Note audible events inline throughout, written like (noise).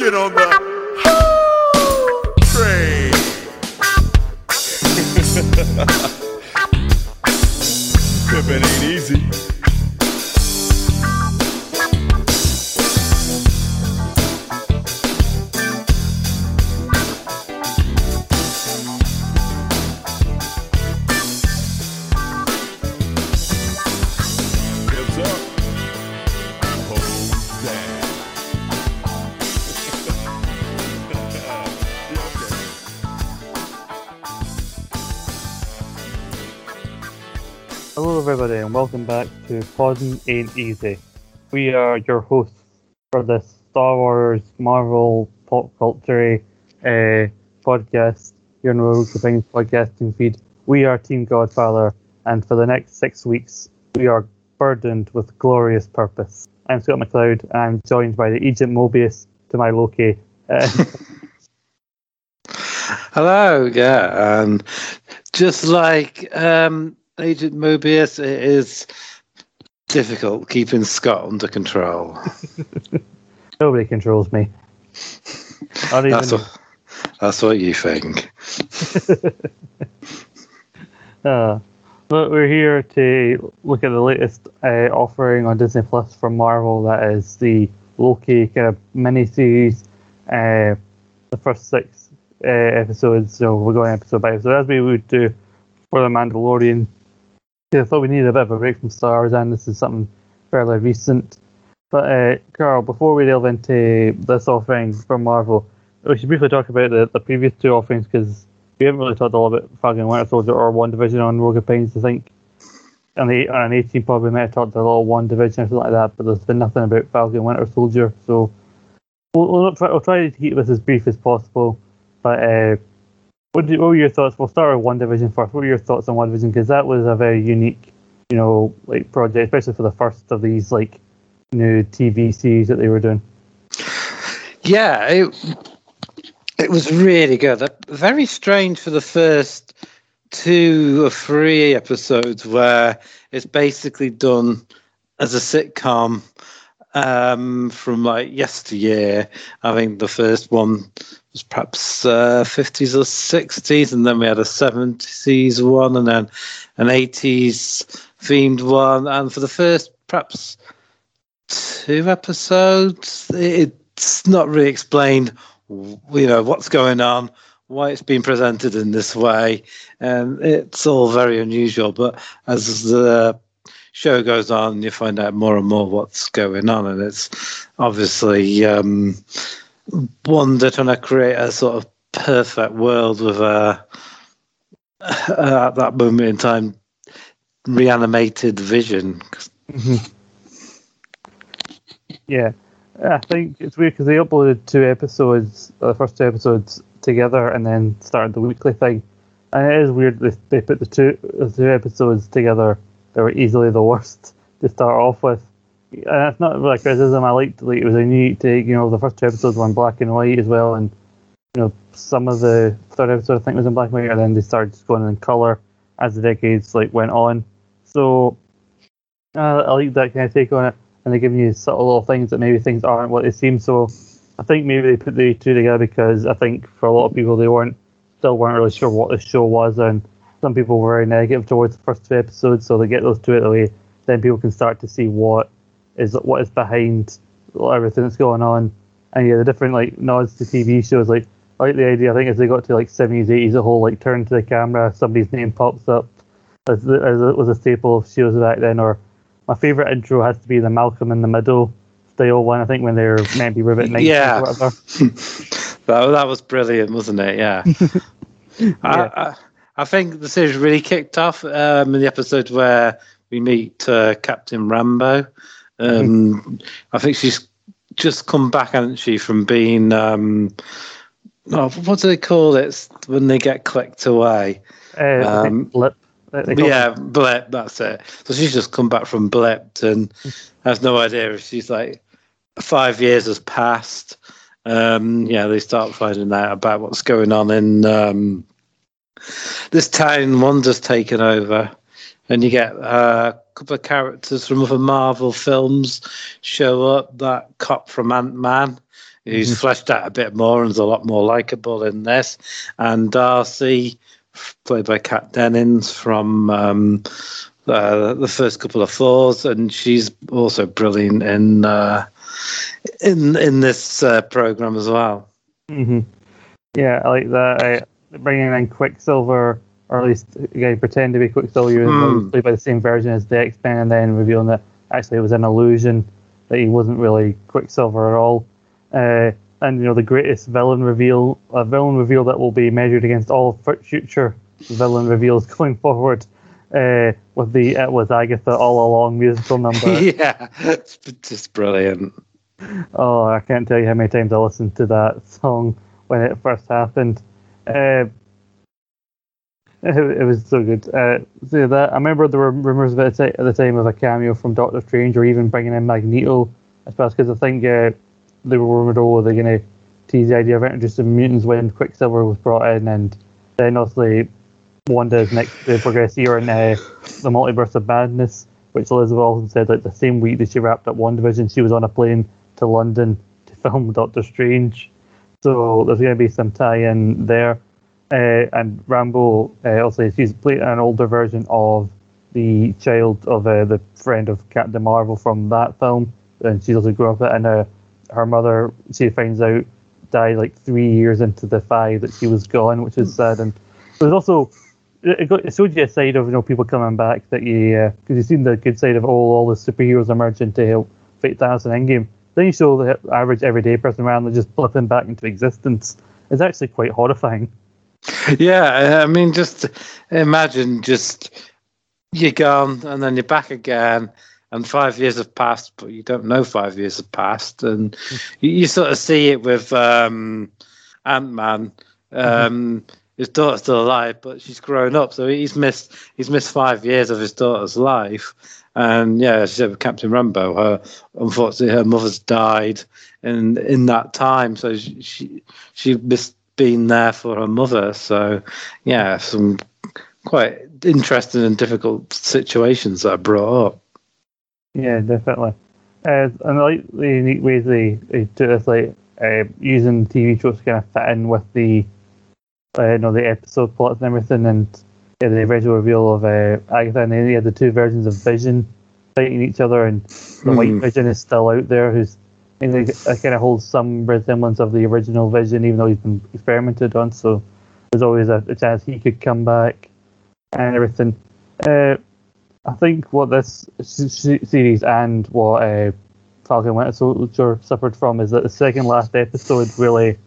get on the train. (laughs) Pimpin' ain't easy. Everybody, and welcome back to Podding Ain't Easy. We are your hosts for this Star Wars, Marvel, pop culture uh, podcast, your Rogue Things podcasting feed. We are Team Godfather, and for the next six weeks, we are burdened with glorious purpose. I'm Scott McLeod, and I'm joined by the Agent Mobius to my Loki. (laughs) Hello, yeah, and just like um, Agent Mobius, it is difficult keeping Scott under control. (laughs) nobody controls me. Even That's what, that's what you think. (laughs) Uh, but we're here to look at the latest uh, offering on Disney Plus from Marvel. That is the Loki kind of mini series. Uh, the first six uh, episodes. So we're going episode by episode, as we would do for the Mandalorian. 'Cause I thought we needed a bit of a break from Star Wars, and this is something fairly recent. But uh, Carl, before we delve into this offering from Marvel, we should briefly talk about the, the previous two offerings because we haven't really talked a lot about Falcon Winter Soldier or WandaVision on Rogue Pines, I think. On, the, on an 18 pod, we might have talked a little WandaVision or something like that, but there's been nothing about Falcon Winter Soldier, so we'll, we'll, try, we'll try to keep this as brief as possible. But uh, what, do, what were your thoughts? We'll start with WandaVision first. What were your thoughts on WandaVision? Because that was a very unique, you know, like project, especially for the first of these like new TV series that they were doing. Yeah, it, it was really good. Very strange for the first two or three episodes where it's basically done as a sitcom um, from like yesteryear. I think the first one was perhaps uh, 50s or 60s, and then we had a 70s one, and then an 80s themed one. And for the first perhaps two episodes, it's not really explained, you know, what's going on, why it's being presented in this way, and it's all very unusual. But as the show goes on, you find out more and more what's going on, and it's obviously um, one they're trying to create a sort of perfect world with a at that moment in time reanimated vision. Yeah, I think it's weird because they uploaded two episodes, uh, the first two episodes together, and then started the weekly thing. And it is weird they, they put the two the two episodes together. They were easily the worst to start off with. And it's not really criticism. I liked like it was a neat take. You know, the first two episodes were in black and white as well, and you know some of the third episode I think was in black and white, and then they started just going in color as the decades like went on. So uh, I like that kind of take on it and they're giving you subtle little things that maybe things aren't what they seem. So I think maybe they put the two together because I think for a lot of people they weren't still weren't really sure what the show was, and some people were very negative towards the first two episodes. So they get those two out of the way, then people can start to see what is what is behind everything that's going on, and yeah, the different like nods to TV shows. Like I like the idea. I think as they got to like seventies, eighties, the whole like turn to the camera, somebody's name pops up as, as it was a staple of shows back then, or my favorite intro has to be the Malcolm in the Middle style one. I think when they're meant to be Rivet Knights Yeah. or whatever. (laughs) That, that was brilliant, wasn't it? Yeah. (laughs) I, I, I think the series really kicked off um, in the episode where we meet uh, Captain Rambeau. Um, I think she's just come back, hasn't she, from being. Um, oh, what do they call it when they get clicked away? Uh, Um, Blip. yeah, Blip, that's it. So she's just come back from Blip and has no idea if she's like five years has passed. Um, yeah, they start finding out about what's going on in um, this town. Wanda's taken over, and you get uh, couple of characters from other Marvel films show up. That cop from Ant Man, who's fleshed out a bit more and is a lot more likable in this, and Darcy, played by Kat Dennings from um, uh, the first couple of Thors, and she's also brilliant in uh, in in this uh, program as well. hmm Yeah, I like that. Bringing in Quicksilver, or at least again, pretend to be Quicksilver, Hmm. played by the same version as the X Men, and then revealing that actually it was an illusion that he wasn't really Quicksilver at all. Uh, and you know the greatest villain reveal, a villain reveal that will be measured against all future villain reveals (laughs) going forward. Uh, with the it was Agatha all along musical (laughs) number. yeah, it's just brilliant. Oh, I can't tell you how many times I listened to that song when it first happened. Uh, it, (laughs) it was so good. Uh, so that I remember there were rumors at the, at the time of a cameo from Doctor Strange, or even bringing in Magneto. I suppose because I think uh, they were rumored, oh, they're going to tease the idea of introducing mutants when Quicksilver was brought in, and then obviously Wanda's next to progress here in uh, the Multiverse of Madness, which Elizabeth Olsen said like the same week that she wrapped up WandaVision, she was on a plane to London to (laughs) film Doctor Strange. So there's going to be some tie-in there. Uh, and Rambeau, uh, also, she's played an older version of the child of uh, the friend of Captain Marvel from that film, and she's also grown up. it, And uh, her mother, she finds out, died like three years into the five that she was gone, which is sad. And there's also it, got, it showed you a side of you know people coming back that you because you've seen the good side of oh, all the superheroes emerging to help fight Thanos in Endgame. Then you show the average everyday person around just flipping back into existence. is actually quite horrifying. Yeah, I mean, just imagine just you're gone and then you're back again, and five years have passed, but you don't know five years have passed, and you, you sort of see it with um, Ant Man. Um, His daughter's still alive, but she's grown up, so he's missed he's missed five years of his daughter's life. And yeah, you said Captain Rambeau, her unfortunately her mother's died in in that time, so she she, she missed being there for her mother. So yeah, some quite interesting and difficult situations that are brought up. Yeah, definitely. Uh, and I like the unique ways they, they do this, like uh, using TV shows to kind of fit in with the, uh, you know, the episode plots and everything, and yeah, the original reveal of uh, Agatha, and then you had the two versions of Vision fighting each other, and the White Hmm. Vision is still out there, who's think it kind of holds some resemblance of the original Vision, even though he's been experimented on. So there's always a, a chance he could come back and everything. Uh, I think what this series and what uh, Falcon Winter Soldier suffered from is that the second last episode really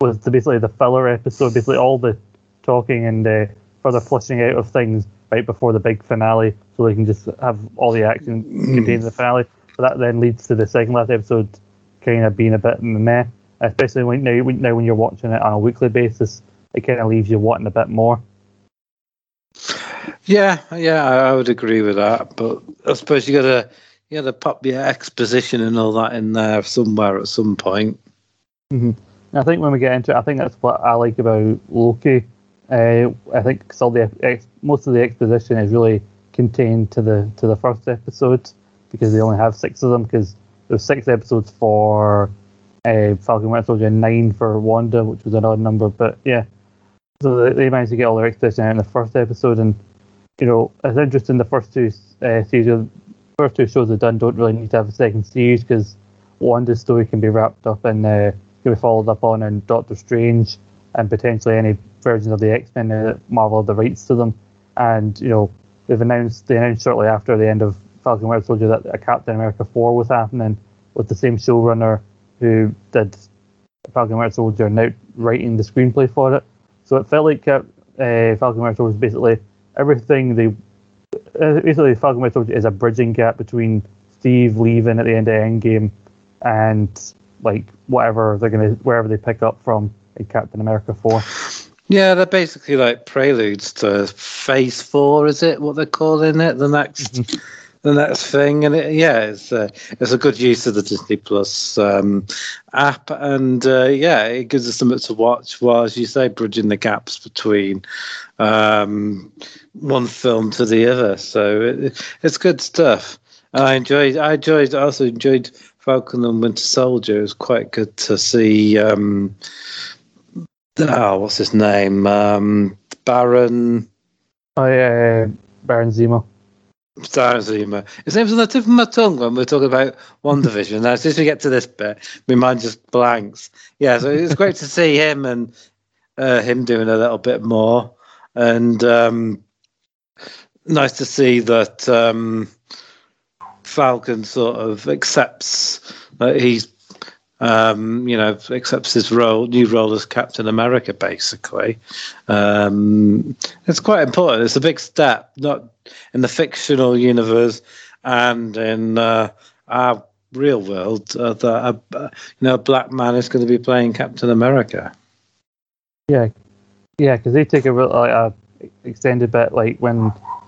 was the, basically the filler episode, basically all the talking and uh, further flushing out of things right before the big finale, so they can just have all the action contained in the finale. So that then leads to the second last episode kind of being a bit meh, especially when now, when- now when you're watching it on a weekly basis, it kind of leaves you wanting a bit more. Yeah, yeah, I, would agree with that. But I suppose you got to you got to pop your exposition and all that in there somewhere at some point. And I think when we get into it, I think that's what I like about Loki. Uh, I think all the ex- most of the exposition is really contained to the to the first episode because they only have six of them because there's six episodes for uh, Falcon Winter Soldier and nine for Wanda, which was an odd number. But yeah, so they, they managed to get all their exposition in the first episode, and you know it's interesting. The first two uh, series, first two shows they've done don't really need to have a second series because Wanda's story can be wrapped up and uh, can be followed up on in Doctor Strange and potentially any versions of the X Men that Marvel have the rights to them. And you know they've announced they announced shortly after the end of Falcon Winter Soldier that a Captain America four was happening with the same showrunner who did Falcon Winter Soldier now writing the screenplay for it. So it felt like uh, uh, Falcon Winter Soldier was basically everything they uh, basically Falcon Winter Soldier is a bridging gap between Steve leaving at the end of Endgame and like whatever they're gonna wherever they pick up from in Captain America four. Yeah, they're basically like preludes to Phase Four. Is it what they're calling it? The next the next thing. And it, yeah, it's uh, it's a good use of the Disney Plus um, app, and uh, yeah, it gives us something to watch while, as you say, bridging the gaps between um, one film to the other. So it, it's good stuff. I enjoyed. I enjoyed. I also enjoyed Falcon and Winter Soldier. It was quite good to see. Um, oh, what's his name? Um, Baron. Oh yeah, Baron Zemo. Baron Zemo. His name's on the tip of my tongue when we're talking about WandaVision. As soon as we get to this bit, my mind just blanks. Yeah, so it's great to see him and uh, him doing a little bit more, and um, nice to see that um, Falcon sort of accepts that he's um, you know, accepts his role, new role as Captain America, basically. Um, it's quite important. It's a big step, not in the fictional universe and in uh, our real world, uh, that a, uh, you know, a black man is going to be playing Captain America. Yeah, yeah, because they take a real extended bit, like when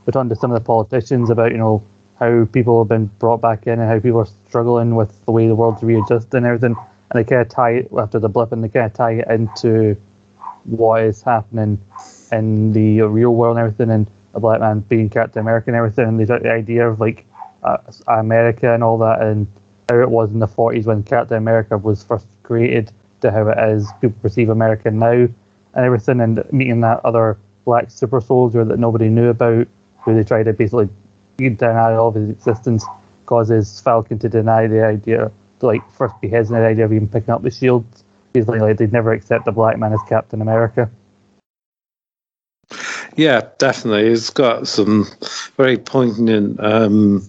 we're talking to some of the politicians about, you know, how people have been brought back in and how people are struggling with the way the world's readjusted and everything. And they kind of tie it after the blip and they kind of tie it into what is happening in the real world and everything. And a black man being Captain America and everything. And they got the idea of like uh, America and all that and how it was in the 40s when Captain America was first created to how it is people perceive America now and everything. And meeting that other black super soldier that nobody knew about who they tried to basically deny all of his existence causes Falcon to deny the idea, to like first be hesitant the idea of even picking up the shield. He's like, like they'd never accept a black man as Captain America. Yeah, definitely. It's got some very poignant um,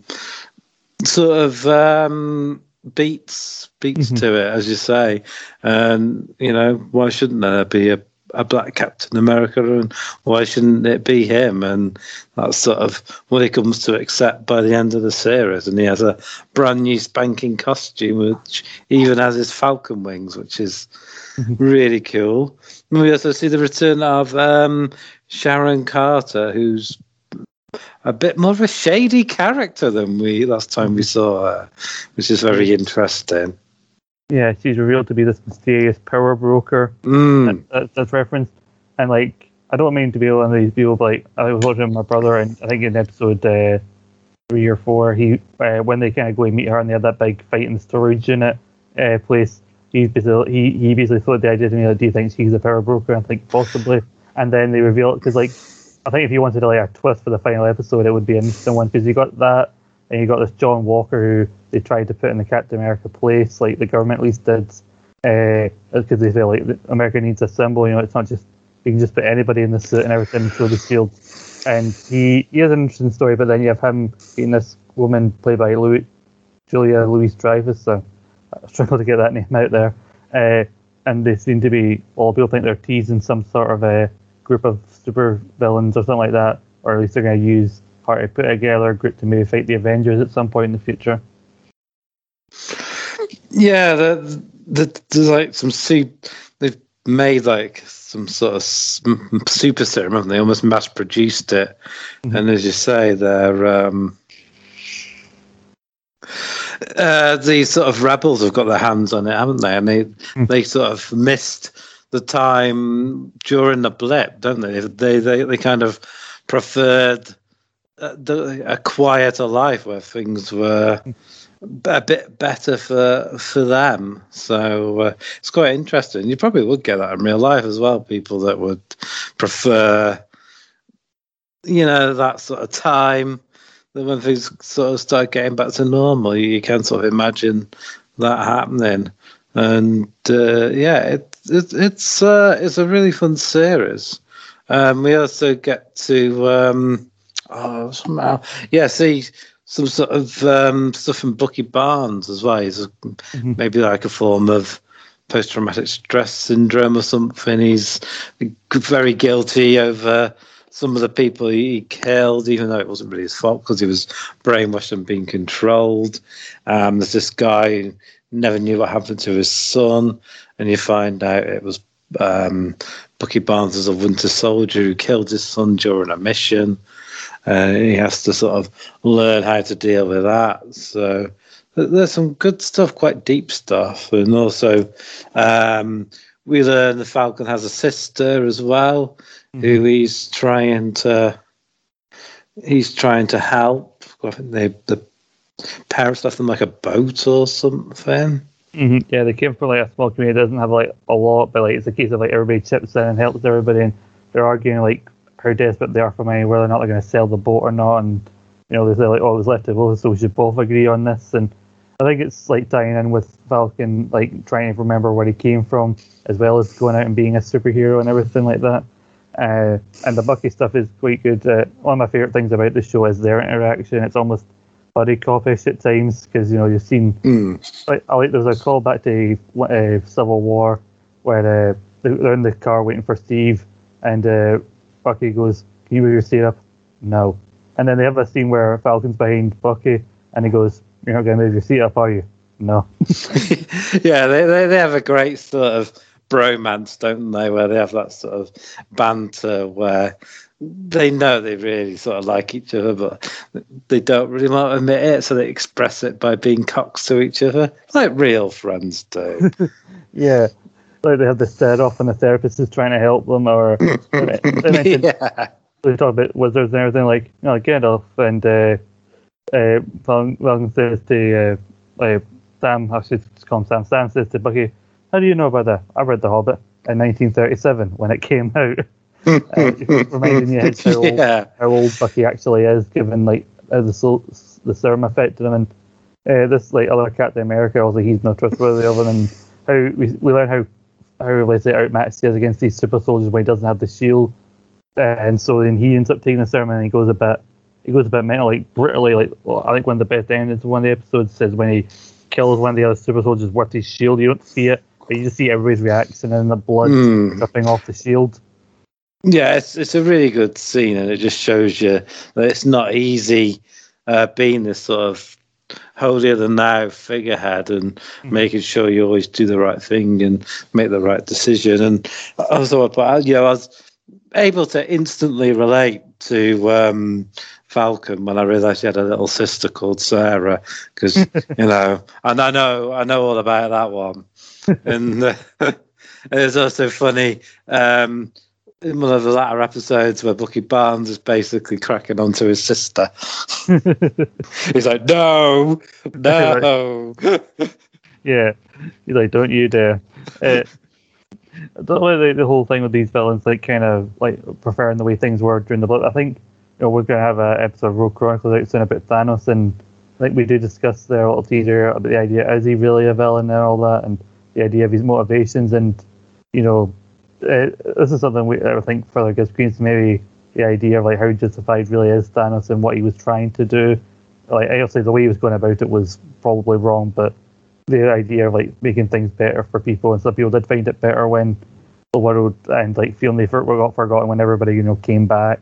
sort of um, beats beats Mhm. to it, as you say. And you know, why shouldn't there be a a black Captain America, and why shouldn't it be him? And that's sort of what he comes to accept by the end of the series. And he has a brand new spanking costume, which even has his falcon wings, which is (laughs) really cool. And we also see the return of um, Sharon Carter, who's a bit more of a shady character than we last time we saw her, which is very interesting. Yeah, she's revealed to be this mysterious power broker Mm. that, that's referenced. And like, I don't mean to be one of these people, but like, I was watching my brother, and I think in episode uh, three or four, he uh, when they kind of go and meet her, and they have that big fight in the storage unit uh, place. He's basically he, he basically thought the idea to me like, do you think she's a power broker? I think possibly. And then they reveal it because like, I think if you wanted like a twist for the final episode, it would be an interesting one because you got that, and you got this John Walker who they tried to put in the Captain America place, like the government at least did, because they feel like America needs a symbol. You know, it's not just you can just put anybody in the suit and everything through the shield. And he he has an interesting story, but then you have him being this woman played by Louis, Julia Louise Dreyfus. So I struggle to get that name out there. Uh, and they seem to be, well, people think they're teasing some sort of a group of super villains or something like that, or at least they're going to use to put together a group to maybe fight the Avengers at some point in the future. Yeah, the, the, there's like some soup. They've made like some sort of super serum, haven't they? Almost mass produced it, Mhm. and as you say, they're um, uh, these sort of rebels have got their hands on it, haven't they? And they Mm. they sort of missed the time during the blip, don't they? They they they kind of preferred the, a quieter life where things were a bit better for for them. So uh, it's quite interesting. You probably would get that in real life as well. People that would prefer, you know, that sort of time. That when things sort of start getting back to normal, you can sort of imagine that happening. And uh, yeah, it, it, it's uh, it's a really fun series. Um, we also get to um, oh somehow yeah see some sort of um, stuff from Bucky Barnes as well. He's a, Mhm. maybe like a form of post traumatic stress syndrome or something. He's very guilty over some of the people he killed, even though it wasn't really his fault because he was brainwashed and being controlled. Um, there's this guy who never knew what happened to his son, and you find out it was um, Bucky Barnes is a Winter Soldier who killed his son during a mission. Uh, he has to sort of learn how to deal with that. So there's some good stuff, quite deep stuff, and also um, we learn the Falcon has a sister as well, mm-hmm. who he's trying to he's trying to help. I think they, the parents left them like a boat or something. Mm-hmm. Yeah, they came from like a small community. It doesn't have like a lot, but like it's a case of like everybody chips in and helps everybody, and they're arguing like how desperate they are for money, whether or not they're going to sell the boat or not, and you know they say like, oh, it was left to both, so we should both agree on this. And I think it's like tying in with Falcon, like trying to remember where he came from, as well as going out and being a superhero and everything like that. Uh, and the Bucky stuff is quite good. Uh, one of my favorite things about the show is their interaction. It's almost buddy copish at times because you know you've seen mm. like I like there's a call back to uh, Civil War where uh, they're in the car waiting for Steve and uh, Bucky goes, "Can you move your seat up?" No, and then they have a scene where Falcon's behind Bucky and he goes, "You're not going to move your seat up, are you?" No. (laughs) yeah, they, they they have a great sort of bromance, don't they? Where they have that sort of banter where they know they really sort of like each other, but they don't really want to admit it, so they express it by being cocks to each other, like real friends do. (laughs) yeah, like they have this set off, and the therapist is trying to help them, or (coughs) they, yeah. they talk about wizards and everything, like you know, Gandalf and uh, uh, says to uh, uh, Sam, I should call him Sam. Sam says to Bucky, "How do you know about that? I read The Hobbit in 1937 when it came (laughs) out." uh, reminding you how (laughs) old, how old Bucky actually is, given like uh, the the serum affected him, and uh, this like other Captain America, also he's not trustworthy of him, and how we, we learn how how let's say outmatched he is against these super soldiers when he doesn't have the shield, and so then he ends up taking the serum and he goes a bit he goes a bit mental, like brutally, like well, I think one of the best endings of one of the episodes says when he kills one of the other super soldiers with his shield, you don't see it, but you just see everybody's reaction and the blood mm. dripping off the shield. Yeah, it's it's a really good scene, and it just shows you that it's not easy uh, being this sort of holier than thou figurehead and mm-hmm. making sure you always do the right thing and make the right decision. And I was you know, I was able to instantly relate to um, Falcon when I realised he had a little sister called Sarah, because (laughs) you know, and I know I know all about that one, (laughs) and uh, (laughs) it was also funny. Um, in one of the latter episodes where Bucky Barnes is basically cracking onto his sister. (laughs) He's like, no, no. (laughs) yeah, he's like, don't you dare. Uh, the, the whole thing with these villains, like kind of like preferring the way things were during the book. I think you know we're gonna have an episode of Rogue Chronicles out soon about Thanos, and I think we do discuss there a little teaser about the idea: is he really a villain and all that, and the idea of his motivations, and you know this is something we I think further gives credence maybe the idea of like how justified really is Thanos and what he was trying to do. Like obviously the way he was going about it was probably wrong, but the idea of like making things better for people and some people did find it better when the world and like feeling they got forgotten when everybody you know came back.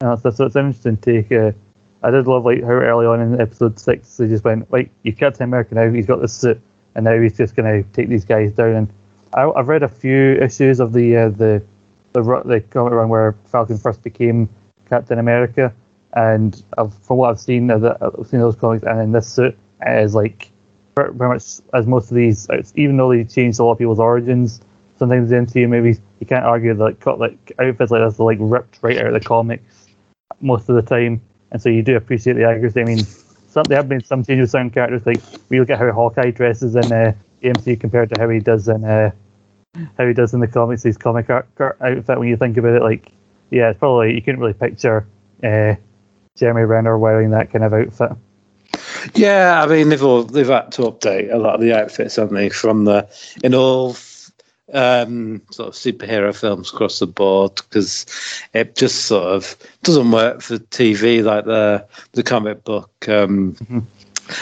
And so, so it's an interesting take. Uh, I did love like how early on in episode six they just went like you Captain America now he's got the suit and now he's just gonna take these guys down and I, have read a few issues of the uh, the the the comic run where Falcon first became Captain America, and I've, from what I've seen, I've seen those comics, and in this suit is like pretty much as most of these, even though they changed a lot of people's origins. Sometimes the MCU maybe you can't argue that like, like outfits like this are like ripped right out of the comics most of the time, and so you do appreciate the accuracy. I mean, some, there have been some changes to certain characters, like we look at how Hawkeye dresses in uh, the MCU compared to how he does in uh, how he does in the comics, his comic art, art outfit. When you think about it, like yeah, it's probably you couldn't really picture uh, Jeremy Renner wearing that kind of outfit. Yeah, I mean they've all they've had to update a lot of the outfits, haven't they? From the in all um, sort of superhero films across the board because it just sort of doesn't work for TV like the the comic book um, mm-hmm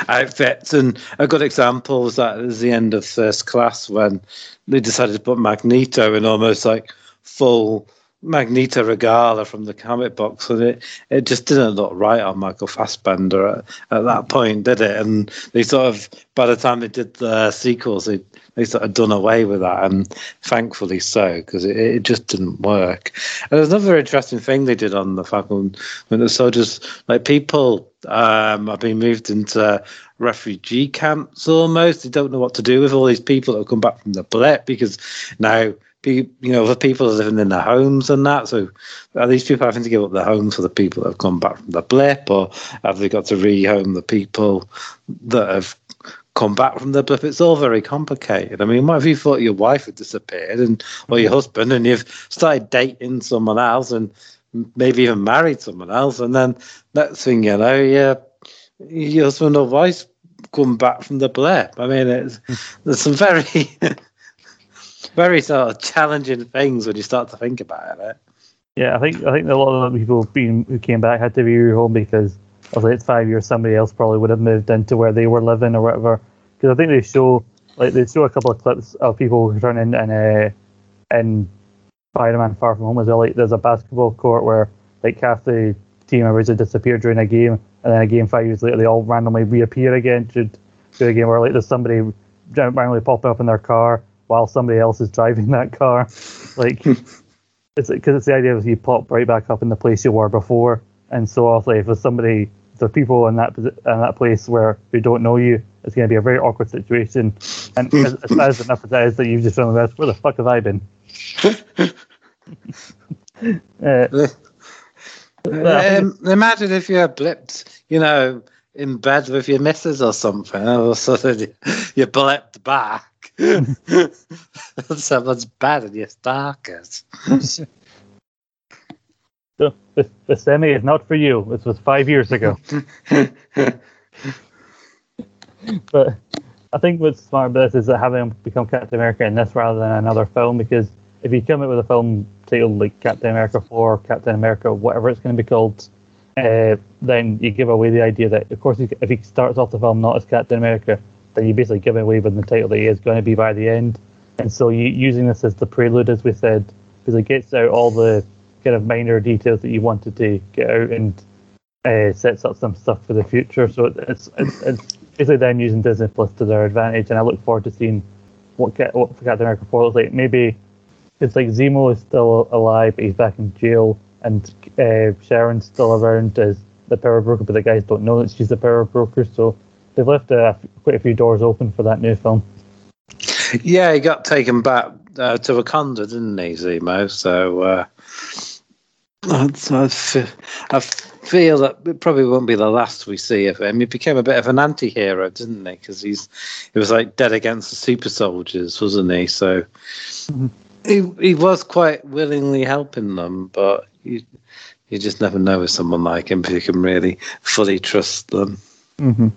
outfits. And a good example was that at the end of First Class when they decided to put Magneto in almost like full Magneto Regala from the comic books, and it, it just didn't look right on Michael Fassbender at, at that point, did it? And they sort of, by the time they did the sequels, they they sort of done away with that, and thankfully so, because it, it just didn't work. And there's another interesting thing they did on the Falcon Winter Soldiers, like people um, are being moved into refugee camps almost. They don't know what to do with all these people that have come back from the blip because now you know, the people living in their homes and that. So are these people having to give up their homes for the people that have come back from the blip, or have they got to rehome the people that have come back from the blip? It's all very complicated. I mean, what if you thought your wife had disappeared and or your husband, and you've started dating someone else and maybe even married someone else, and then next thing you know, yeah, your husband or wife come back from the blip. I mean, it's there's some very (laughs) very sort of challenging things when you start to think about it. Yeah, I think I think a lot of the people being who came back had to be home because of like five years. Somebody else probably would have moved into where they were living or whatever. Because I think they show like they show a couple of clips of people returning in uh, in Spider-Man Far From Home as well. Like there's a basketball court where like half the team members had disappeared during a game, and then a game five years later they all randomly reappear again to, do a game where like there's somebody randomly popping up in their car while somebody else is driving that car. Like, (laughs) it's because it's the idea of you pop right back up in the place you were before. And so, obviously, if there's somebody, if there's people in that in that place where who don't know you, it's going to be a very awkward situation. And as, as bad as enough as that is that you've just realized, where the fuck have I been? (laughs) uh, um, imagine if you had blipped, you know, in bed with your missus or something, all of a sudden (laughs) you blipped back. Someone's bad in your stalkers. The, the, the semi is not for you. This was five years ago. but I think what's smart about this is that having become Captain America in this rather than another film, because if you come up with a film titled like Captain America 4, Captain America, whatever it's going to be called, uh, then you give away the idea that, of course, if he starts off the film not as Captain America, then you're basically give away the title that he is going to be by the end. And so you, using this as the prelude, as we said, because it gets out all the kind of minor details that you wanted to get out and uh, sets up some stuff for the future. So it's, it's, it's basically them using Disney Plus to their advantage. And I look forward to seeing what, get, what Captain America 4 looks like. Maybe it's like Zemo is still alive, but he's back in jail, and uh, Sharon's still around as the power broker, but the guys don't know that she's the power broker. So they've left uh, quite a few doors open for that new film. Yeah, he got taken back uh, to Wakanda, didn't he, Zemo? So uh, I, I, feel that it probably won't be the last we see of him. He became a bit of an anti-hero, didn't he? Because he's he was like dead against the super soldiers, wasn't he? So mm-hmm. he he was quite willingly helping them, but you you just never know with someone like him if you can really fully trust them. Mm-hmm.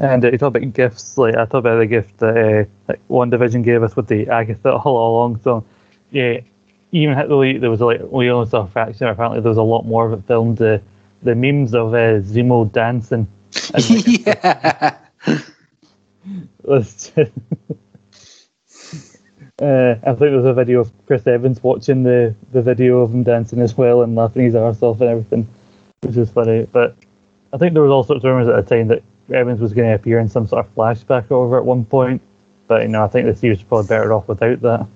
And uh, you talk about gifts, like I talked about the gift that uh, like WandaVision gave us with the Agatha all along. So yeah, even though there was like we only saw a fraction, apparently there was a lot more of it filmed. The the memes of uh, Zemo dancing. (laughs) And, like, yeah. (laughs) was (laughs) uh, I think there's a video of Chris Evans watching the, the video of him dancing as well and laughing his arse off and everything, which is funny. But I think there was all sorts of rumors at the time that Evans was going to appear in some sort of flashback over at one point, but you know I think the series is probably better off without that.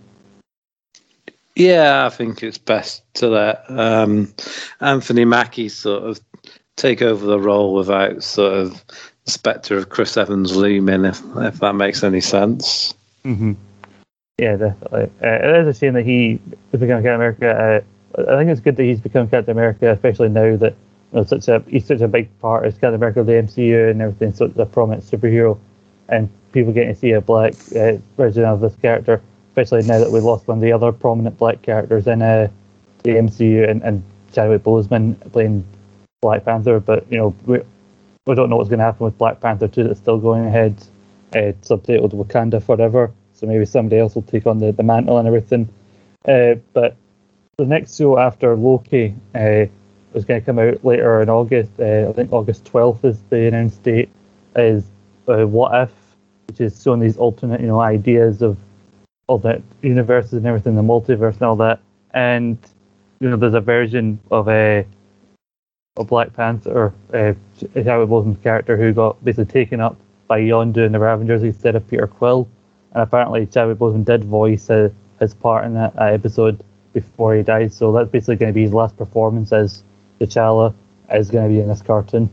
Yeah, I think it's best to let um, Anthony Mackie sort of take over the role without sort of the spectre of Chris Evans looming, if if that makes any sense. Mm-hmm. Yeah, definitely. Uh, it is a shame that he has become Captain America. Uh, I think it's good that he's become Captain America, especially now that know, such a he's such a big part of Captain America the MCU and everything, such a prominent superhero, and people getting to see a black uh, version of this character, especially now that we lost one of the other prominent black characters in uh, the MCU and, and Chadwick Boseman playing Black Panther. But you know we we don't know what's going to happen with Black Panther 2 that's still going ahead, uh, subtitled Wakanda Forever. So maybe somebody else will take on the, the mantle and everything. Uh, but the next show after Loki uh, was going to come out later in August. Uh, I think August 12th is the announced date. Is uh, What If, which is showing these alternate, you know, ideas of all alternate universes and everything, the multiverse and all that. And you know, there's a version of a, a Black Panther, uh, Chadwick Boseman's character, who got basically taken up by Yondu and the Ravengers instead of Peter Quill. And apparently, Chadwick Boseman did voice uh, his part in that, that episode before he died. So that's basically going to be his last performance as T'Challa is going to be in this cartoon.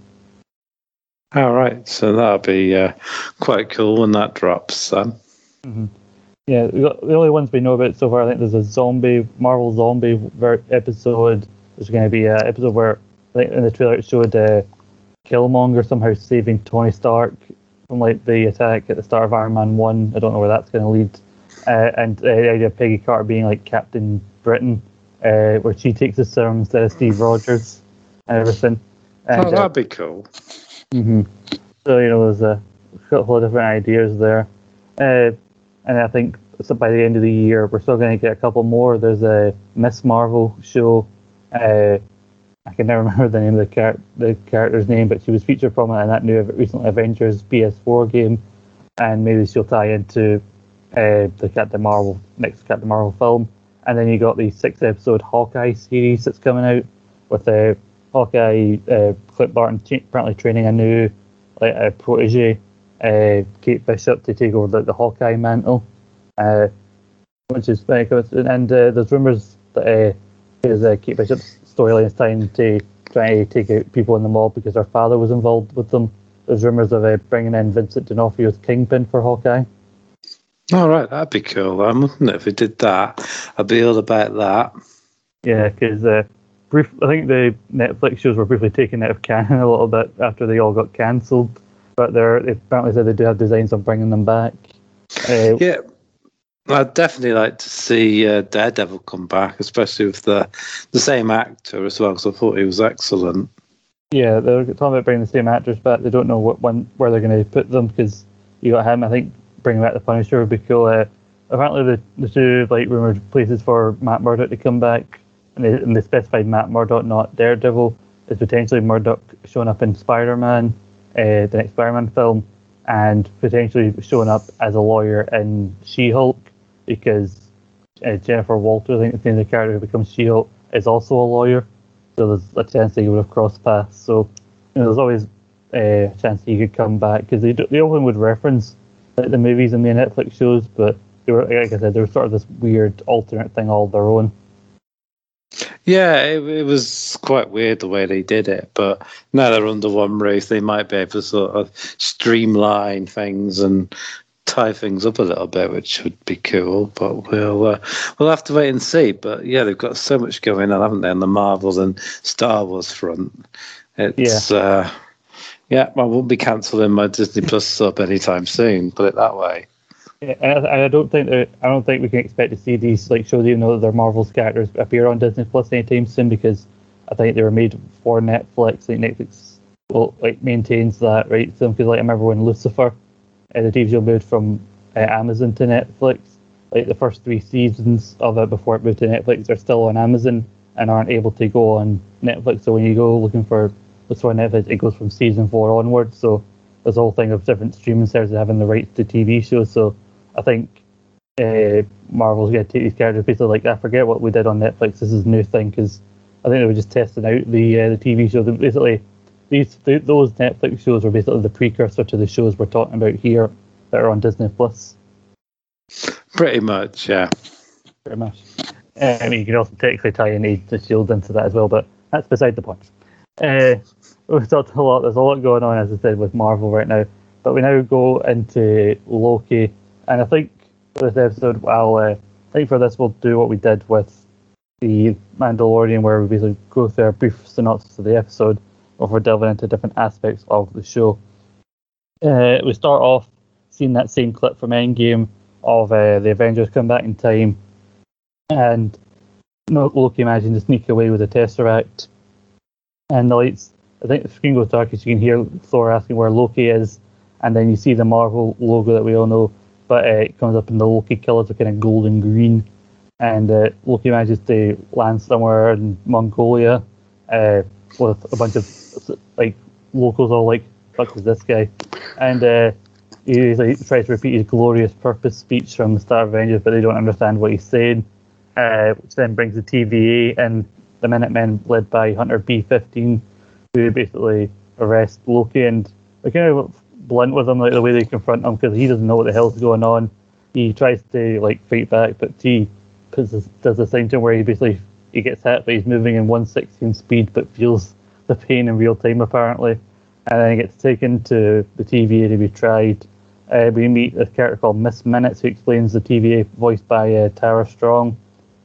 All right, so that'll be uh, quite cool when that drops. Then. Yeah, the only ones we know about so far, I think there's a zombie, Marvel zombie ver- episode. There's going to be an episode where, I think in the trailer it showed uh, Killmonger somehow saving Tony Stark from like the attack at the start of Iron Man 1. I don't know where that's going to lead. Uh, and uh, the idea of Peggy Carter being like Captain Britain, uh, where she takes the serum instead of Steve Rogers and everything. And, oh, uh, that'd be cool. hmm So you know, there's a couple of different ideas there, uh, and I think so by the end of the year we're still going to get a couple more. There's a Miss Marvel show. Uh, I can never (laughs) remember the name of the char- the character's name, but she was featured prominently in that new recent Avengers PS4 game, and maybe she'll tie into uh, the Captain Marvel next Captain Marvel film. And then you got the six episode Hawkeye series that's coming out with uh, Hawkeye uh, Clint Barton cha- apparently training a new like a protege, uh, Kate Bishop, to take over the, the Hawkeye mantle, uh, which is very cool. And uh, there's rumours that uh, uh, Kate Bishop's storyline is time to try to take out people in the mob because her father was involved with them. There's rumours of uh, bringing in Vincent D'Onofrio's Kingpin for Hawkeye. All right, that'd be cool. I wouldn't it, if we did that. I'd be all about that. Yeah, because uh, brief, I think the Netflix shows were briefly taken out of canon a little bit after they all got cancelled. But they're, they apparently said they do have designs on bringing them back. Uh, Yeah, I'd definitely like to see uh, Daredevil come back, especially with the the same actor as well, because I thought he was excellent. Yeah, they're talking about bringing the same actors back. They don't know what one where they're going to put them because you got him. I think bringing back the Punisher would be cool. Uh, apparently, the the two like rumored places for Matt Murdock to come back, and they, and they specified Matt Murdock, not Daredevil, is potentially Murdock showing up in Spider Man, uh, the next Spider Man film, and potentially showing up as a lawyer in She Hulk because uh, Jennifer Walters, I think the name of the character who becomes She Hulk, is also a lawyer. So there's a chance that you would have crossed paths. So you know, there's always uh, a chance that could come back because they, they often would reference like, the movies and the Netflix shows, but they were, like I said, they were sort of this weird alternate thing all their own. Yeah, it, it was quite weird the way they did it, but now they're under one roof, they might be able to sort of streamline things and tie things up a little bit, which would be cool. But we'll uh, we'll have to wait and see. But yeah, they've got so much going on, haven't they, on the Marvels and Star Wars front? It's uh, yeah, I won't be cancelling my Disney Plus sub anytime soon. Put it that way. Yeah, and I, I don't think that I don't think we can expect to see these like shows, even though they're Marvel's characters, appear on Disney Plus anytime soon because I think they were made for Netflix. Like Netflix, well, like maintains that right. So because like I remember when Lucifer, uh, the TV show moved from uh, Amazon to Netflix, like the first three seasons of it before it moved to Netflix are still on Amazon and aren't able to go on Netflix. So when you go looking for On Netflix, it goes from season four onwards. So there's a whole thing of different streaming services having the rights to TV shows. So I think uh, Marvel's going to take these characters basically like I forget what we did on Netflix. This is a new thing because I think they were just testing out the uh, the TV show. Basically, these th- those Netflix shows were basically the precursor to the shows we're talking about here that are on Disney Plus. Pretty much, yeah. Pretty much. I mean, you can also technically tie in Age of Shield into that as well, but that's beside the point. Uh, we've talked a lot. There's a lot going on, as I said, with Marvel right now. But we now go into Loki, and I think for this episode, I'll, uh, I think for this we'll do what we did with the Mandalorian, where we basically go through a brief synopsis of the episode, or we're delving into different aspects of the show. Uh, we start off seeing that same clip from Endgame of uh, the Avengers come back in time, and Loki managing to sneak away with the Tesseract. And the lights, I think the screen goes dark as you can hear Thor asking where Loki is, and then you see the Marvel logo that we all know, but uh, it comes up in the Loki colours are kind of golden green. And uh, Loki manages to land somewhere in Mongolia uh, with a bunch of like locals all like, fuck is this guy? And uh, he like, tries to repeat his glorious purpose speech from the Star Avengers, but they don't understand what he's saying, uh, which then brings the TVA in the Minutemen led by Hunter B15, who basically arrest Loki and they're kind of blunt with him, like the way they confront him because he doesn't know what the hell's going on. He tries to like fight back, but puts does the same thing where he basically he gets hit, but he's moving in 116 speed, but feels the pain in real time apparently, and then he gets taken to the TVA to be tried. Uh, we meet a character called Miss Minutes who explains the TVA, voiced by uh, Tara Strong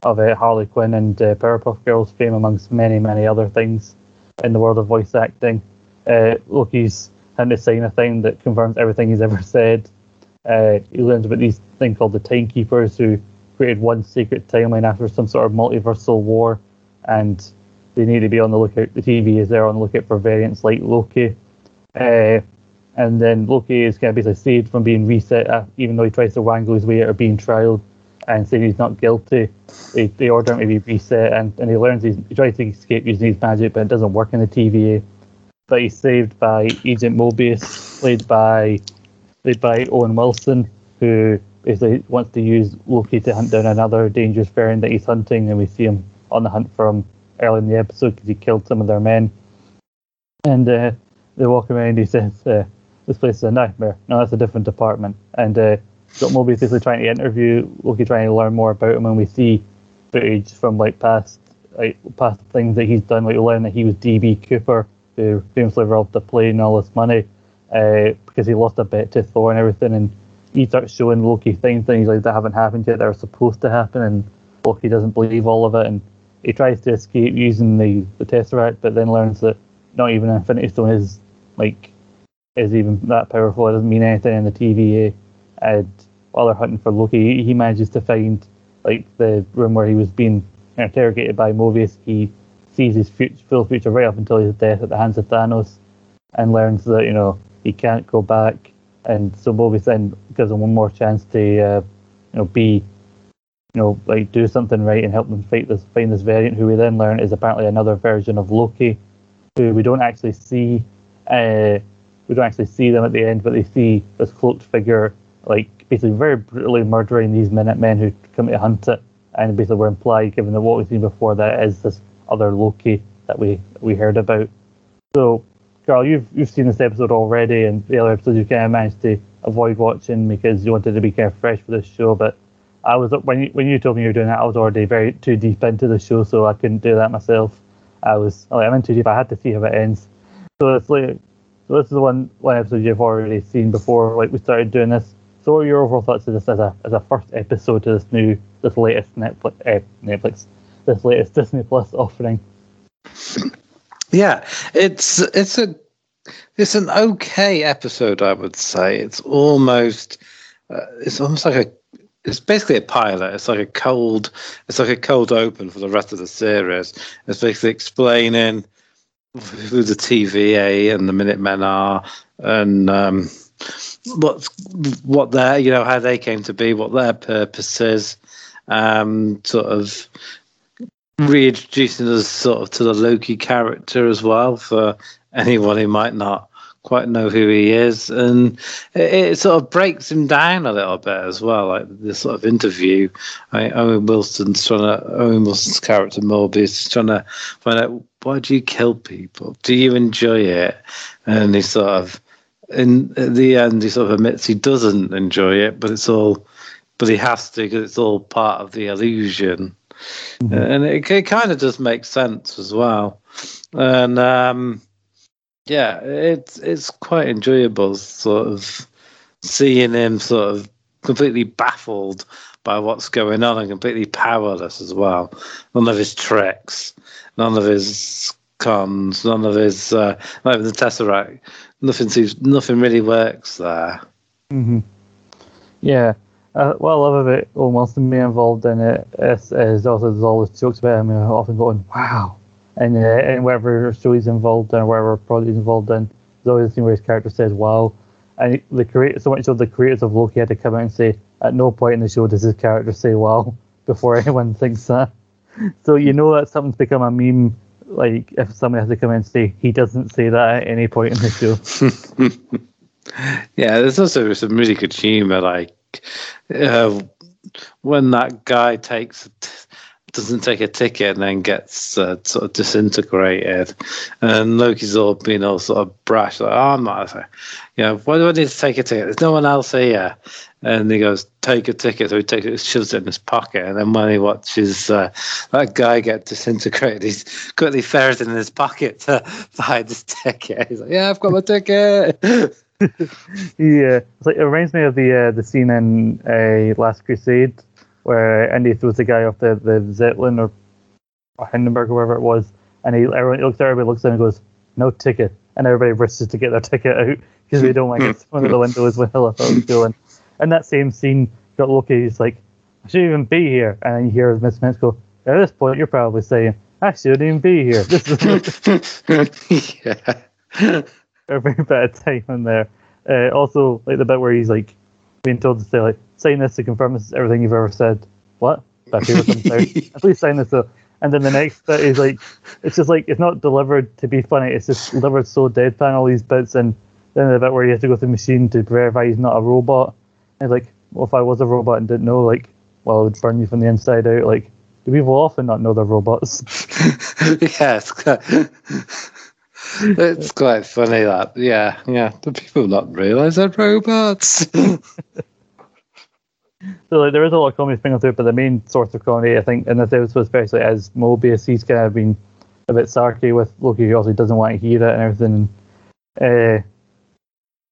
of uh, Harley Quinn and uh, Powerpuff Girls fame, amongst many, many other things in the world of voice acting. Uh, Loki's having to sign a thing that confirms everything he's ever said. Uh, he learns about these thing called the Timekeepers who created one secret timeline after some sort of multiversal war, and they need to be on the lookout. The TV is there on the lookout for variants like Loki. Uh, and then Loki is kind of basically saved from being reset, uh, even though he tries to wangle his way out of being trialed and saying he's not guilty. They, they order him to be reset, and, and he learns he's, he tries to escape using his magic, but it doesn't work in the TVA. But he's saved by Agent Mobius, played by played by Owen Wilson, who basically wants to use Loki to hunt down another dangerous variant that he's hunting, and we see him on the hunt for him early in the episode because he killed some of their men. And uh, they walk around. He says, uh, "This place is a nightmare." No, that's a different department. And uh, got Mobius basically trying to interview Loki, trying to learn more about him. And we see footage from like past like past things that he's done. Like we learn that he was DB Cooper, who famously robbed the plane and all this money uh, because he lost a bet to Thor and everything. And he starts showing Loki things, things like that haven't happened yet that are supposed to happen, and Loki doesn't believe all of it. And he tries to escape using the, the Tesseract, but then learns that not even Infinity Stone is like is even that powerful. It doesn't mean anything in the TVA. And while they're hunting for Loki, he manages to find like the room where he was being interrogated by Mobius. He sees his future, full future right up until his death at the hands of Thanos, and learns that you know he can't go back. And so Mobius then gives him one more chance to uh, you know be you know, like do something right and help them fight this find this variant, who we then learn is apparently another version of Loki, who we don't actually see. Uh, we don't actually see them at the end, but they see this cloaked figure, like basically very brutally murdering these Minutemen who come to hunt it, and basically we're implied, given that what we've seen before, that is this other Loki that we we heard about. So, Carl, you've you've seen this episode already, and the other episodes you kind of managed to avoid watching because you wanted to be kind of fresh for this show, but I was when you when you told me you were doing that, I was already very too deep into the show, so I couldn't do that myself. I was like, I'm in too deep. I had to see how it ends. So it's like, so this is the one one episode you've already seen before. Like we started doing this. So your overall thoughts of this as a as a first episode to this new this latest Netflix uh, Netflix this latest Disney Plus offering? Yeah, it's it's a it's an okay episode, I would say. It's almost uh, it's almost like a it's basically a pilot. It's like a cold. It's like a cold open for the rest of the series. It's basically explaining who the TVA and the Minutemen are, and um, what what their you know how they came to be, what their purpose is. Um, sort of reintroducing us sort of to the Loki character as well for anyone who might not quite know who he is, and it, it, sort of breaks him down a little bit as well. Like this sort of interview, I, Owen Wilson's trying to Owen Wilson's character Mobius is trying to find out why do you kill people? Do you enjoy it? And he sort of, in at the end, he sort of admits he doesn't enjoy it, but it's all, but he has to because it's all part of the illusion. Mm-hmm. And it, it kind of does make sense as well. And um, yeah, it's it's quite enjoyable, sort of seeing him sort of completely baffled by what's going on and completely powerless as well. None of his tricks, none of his cons, none of his uh, not even the tesseract. Nothing seems, nothing really works there. Mm-hmm. Yeah. Uh, what I love about Owen Wilson being involved in it is, is also there's all those jokes about him often going, wow, and uh, and whatever show he's involved in or whatever project he's involved in, there's always a scene where his character says "Wow," and the creator so much so the creators of Loki had to come out and say, at no point in the show does his character say "Wow" (laughs) before anyone thinks that. (laughs) So you know that something's become a meme. Like if somebody has to come in and say he doesn't say that at any point in the show. (laughs) yeah, there's also some really good humor, like uh, when that guy takes doesn't take a ticket and then gets uh, sort of disintegrated. And Loki's all being all sort of brash, like, oh, I'm not, you know, why do I need to take a ticket? There's no one else here. And he goes, take a ticket. So he takes it, shoves it in his pocket. And then when he watches uh, that guy get disintegrated, he's quickly ferreting in his pocket to (laughs) find his ticket. He's like, yeah, I've got my ticket. (laughs) Yeah, it's like it reminds me of the uh, the scene in uh, Last Crusade where Indy throws the guy off the, the Zeppelin or, or Hindenburg or wherever it was, and he everyone looks everybody looks at him and goes, "No ticket," and everybody rushes to get their ticket out because they don't want to get thrown out the window as well. I thought it was cool. And that same scene, got Loki. He's like, "I shouldn't even be here," and then you hear Miss Minutes go, "At this point, you're probably saying." I shouldn't even be here. (laughs) This is (laughs) yeah. (laughs) a very bad time in there. Uh, also, like the bit where he's like being told to say like sign this to confirm this is everything you've ever said. What? That paper comes out. Please sign this though. And then the next bit is like it's just like it's not delivered to be funny. It's just delivered so deadpan all these bits. And then the bit where you have to go through the machine to verify he's not a robot. And like, well, if I was a robot and didn't know, like, well, it would burn you from the inside out. Like, do people often not know they're robots? (laughs) yes. (laughs) it's quite funny that yeah yeah do people not realize they're robots (laughs) So like there is a lot of comedy sprinkled through, it, but the main source of comedy, I think, in this episode especially as Mobius, he's kind of been a bit sarky with Loki, who also doesn't want to hear it and everything. And, uh,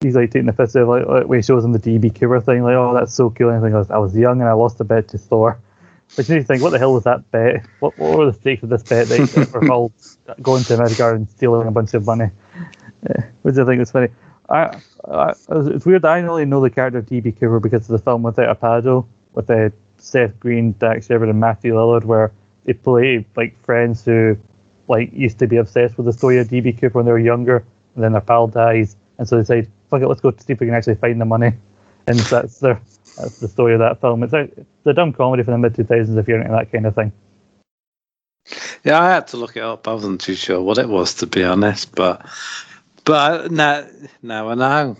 he's like taking the piss of like, like when he shows him the DB Cooper thing, like, oh, that's so cool. And I think I was young and I lost a bet to Thor. But you need to think, what the hell was that bet? What, what were the stakes of this bet that were (laughs) all going to Midgard and stealing a bunch of money? Uh, which I think was funny. I, I, it's weird. I only know the character DB Cooper because of the film Without a Paddle with uh, Seth Green, Dax Shepard, and Matthew Lillard, where they play like friends who like used to be obsessed with the story of DB Cooper when they were younger, and then their pal dies, and so they say, "Fuck it, let's go see if we can actually find the money." And that's their that's the story of that film. It's a, it's a dumb comedy from the mid two thousands if you're into that kind of thing. yeah i had to look it up i wasn't too sure what it was to be honest but but now now i know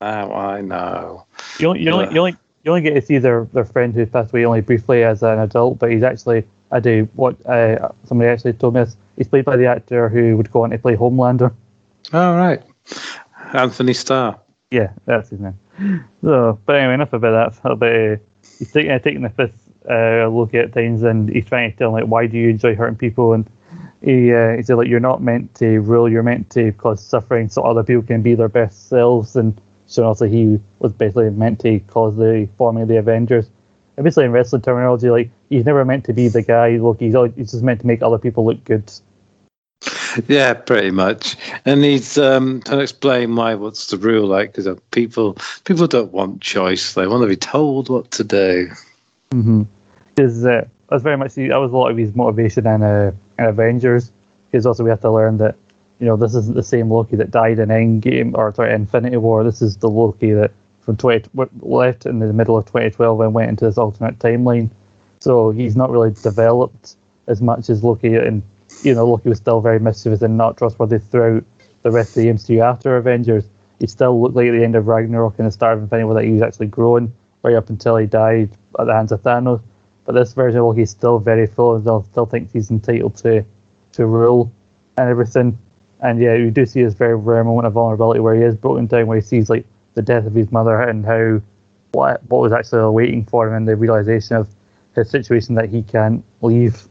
now i know You only, you only, you only, you only get to see their, their friend who passed away only briefly as an adult, but he's actually, I do what uh, somebody actually told me is he's played by the actor who would go on to play Homelander. all right antony starr Yeah, that's his name. So, but anyway, enough about that. But uh, he's taking uh, taking the fifth uh, look at things, and he's trying to tell him, like, why do you enjoy hurting people? And he uh, he said like, you're not meant to rule, you're meant to cause suffering, so other people can be their best selves. And so also he was basically meant to cause the forming of the Avengers. And basically, in wrestling terminology, like he's never meant to be the guy. Look, he's always, he's just meant to make other people look good. Yeah, pretty much. And he's um, trying to explain why what's the rule like because people people don't want choice; they want to be told what to do. Because uh, that's very much that was a lot of his motivation in, uh, in Avengers. Because also we have to learn that you know this isn't the same Loki that died in Endgame or sorry Infinity War. This is the Loki that from 20 left in the middle of 2012 and went into this alternate timeline. So he's not really developed as much as Loki, and you know Loki was still very mischievous and not trustworthy throughout the rest of the MCU after Avengers. He still looked like at the end of Ragnarok and the start of Infinity War that he was actually growing right up until he died at the hands of Thanos. But this version of Loki is still very full and still, still thinks he's entitled to to rule and everything. And yeah, you do see his very rare moment of vulnerability where he is broken down, where he sees like the death of his mother and how what what was actually waiting for him, and the realization of his situation that he can't leave.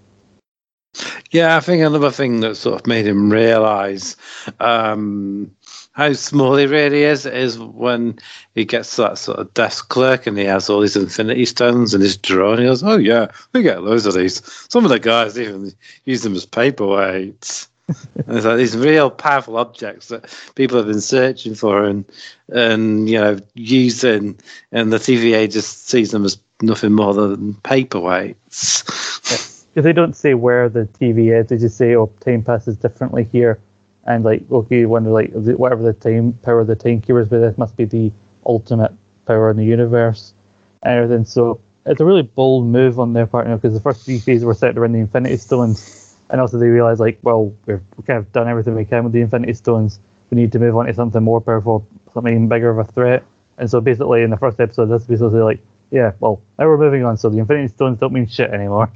Yeah, I think another thing that sort of made him realise um, how small he really is is when he gets to that sort of desk clerk and he has all these infinity stones in his drawer and he goes, Oh, yeah, we get loads of these. Some of the guys even use them as paperweights. and it's like these real powerful objects that people have been searching for and and you know using and the TVA just sees them as nothing more than paperweights. Because they don't say where the TVA is, they just say, "Oh, time passes differently here," and like, okay, you wonder like whatever the time power of the timekeepers, but this must be the ultimate power in the universe and everything. So it's a really bold move on their part, you know, because the first three phases were set around the Infinity Stones, and also they realize like, well, we've we kind of done everything we can with the Infinity Stones. We need to move on to something more powerful, something bigger of a threat. And so basically, in the first episode, this basically like, yeah, well, now we're moving on. So the Infinity Stones don't mean shit anymore.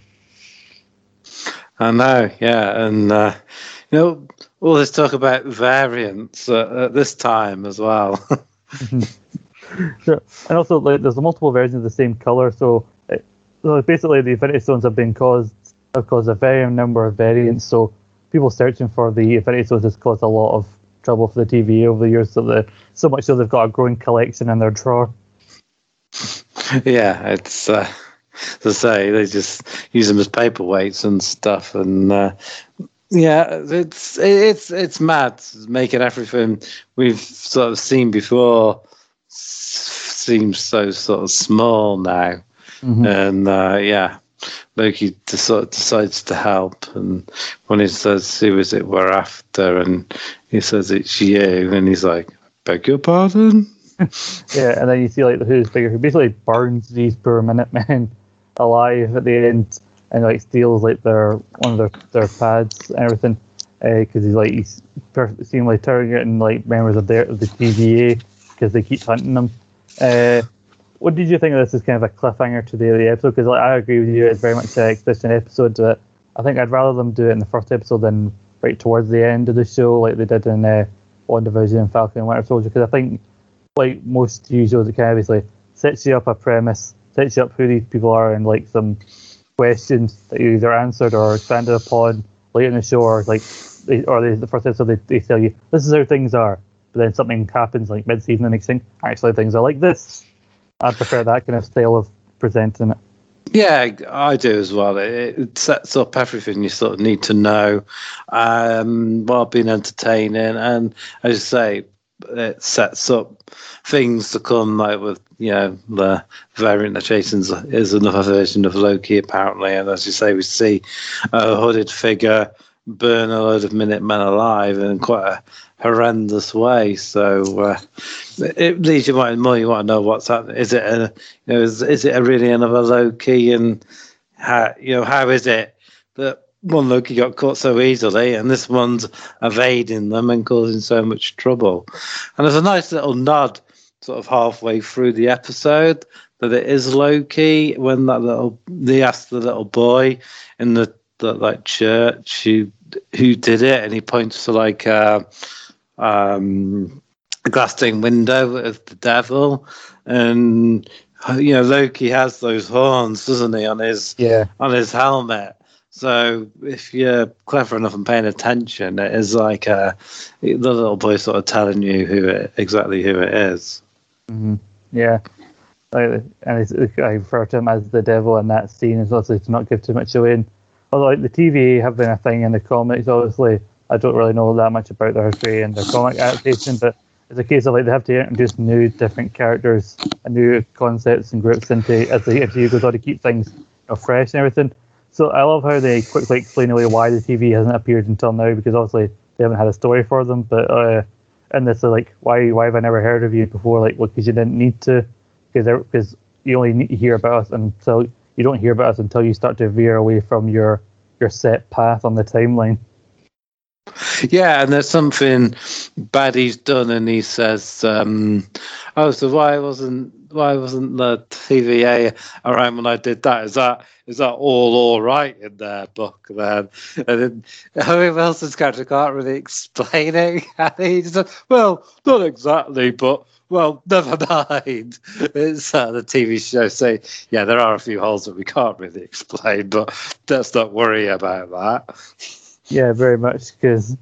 I know, yeah, and uh, you know all this talk about variants uh, at this time as well. (laughs) (laughs) Sure. And also, like, there's multiple versions of the same color, so, it, so basically the Infinity Stones have been caused have caused a varying number of variants. So people searching for the Infinity Stones has caused a lot of trouble for the TVA over the years. So the so much so they've got a growing collection in their drawer. (laughs) yeah, it's uh, as I say, they just use them as paperweights and stuff, and uh, yeah, it's it's it's mad making everything we've sort of seen before seems so sort of small now, Mhm. and uh, yeah. Loki just sort of decides to help, and when he says, "Who is it we're after?" and he says, "It's you," and he's like, "Beg your pardon." (laughs) Yeah, and then you see like who's bigger, who basically burns these poor Minutemen alive at the end, and like steals like their one of their their pads and everything, because he's like he's per- seemingly targeting like members of their of the TVA because they keep hunting them. Uh, what did you think of this as kind of a cliffhanger to the, the episode? Because like, I agree with you, it's very much an exposition episode. But I think I'd rather them do it in the first episode than right towards the end of the show, like they did in uh, WandaVision and Falcon and Winter Soldier. Because I think like most shows, it kind of basically sets you up a premise, sets you up who these people are, and like some questions that you either answered or expanded upon late in the show, or like, or they, the first episode they, they tell you this is how things are, but then something happens like mid-season and makes thing actually things are like this. I prefer that kind of style of presenting it. Yeah, I do as well. It, it sets up everything you sort of need to know um, while being entertaining, and as you say, it sets up things to come. Like with you know the variant that Jason's is another version of Loki apparently, and as you say, we see a hooded figure burn a load of Minutemen alive in quite a horrendous way. So uh, it leaves you wanting more. You want to know what's happening. Is it a you know is is it a really another Loki and how you know how is it that one Loki got caught so easily and this one's evading them and causing so much trouble? And there's a nice little nod sort of halfway through the episode that it is Loki when that little they asked the little boy in the, the like church who who did it and he points to like uh um a glass stained window of the devil. And you know Loki has those horns doesn't he on his Yeah, on his helmet so if you're clever enough and paying attention it is like uh the little boy sort of telling you who it, exactly who it is hmm yeah. And I refer to him as the devil in that scene as well, so to not give too much away. Although like, the TVA have been a thing in the comics, obviously, I don't really know that much about their history and their comic adaptation, but it's a case of like they have to introduce new, different characters and new concepts and groups into as the MCU goes on to keep things you know, fresh and everything. So I love how they quickly explain away why the TVA hasn't appeared until now because obviously they haven't had a story for them. But uh, and this is like why why have I never heard of you before? Like, well, because you didn't need to, because because you only need to hear about us until you don't hear about us until you start to veer away from your your set path on the timeline. Yeah, and there's something bad he's done, and he says, um, "Oh, so why wasn't why wasn't the TVA around when I did that? Is that is that all all right in their book then?" And then Harry Wilson's character can't really explain it, and he just "Well, not exactly, but." Well, never mind. (laughs) It's uh, the TV show say, yeah, there are a few holes that we can't really (laughs) explain, but let's not worry about that. Yeah, very much because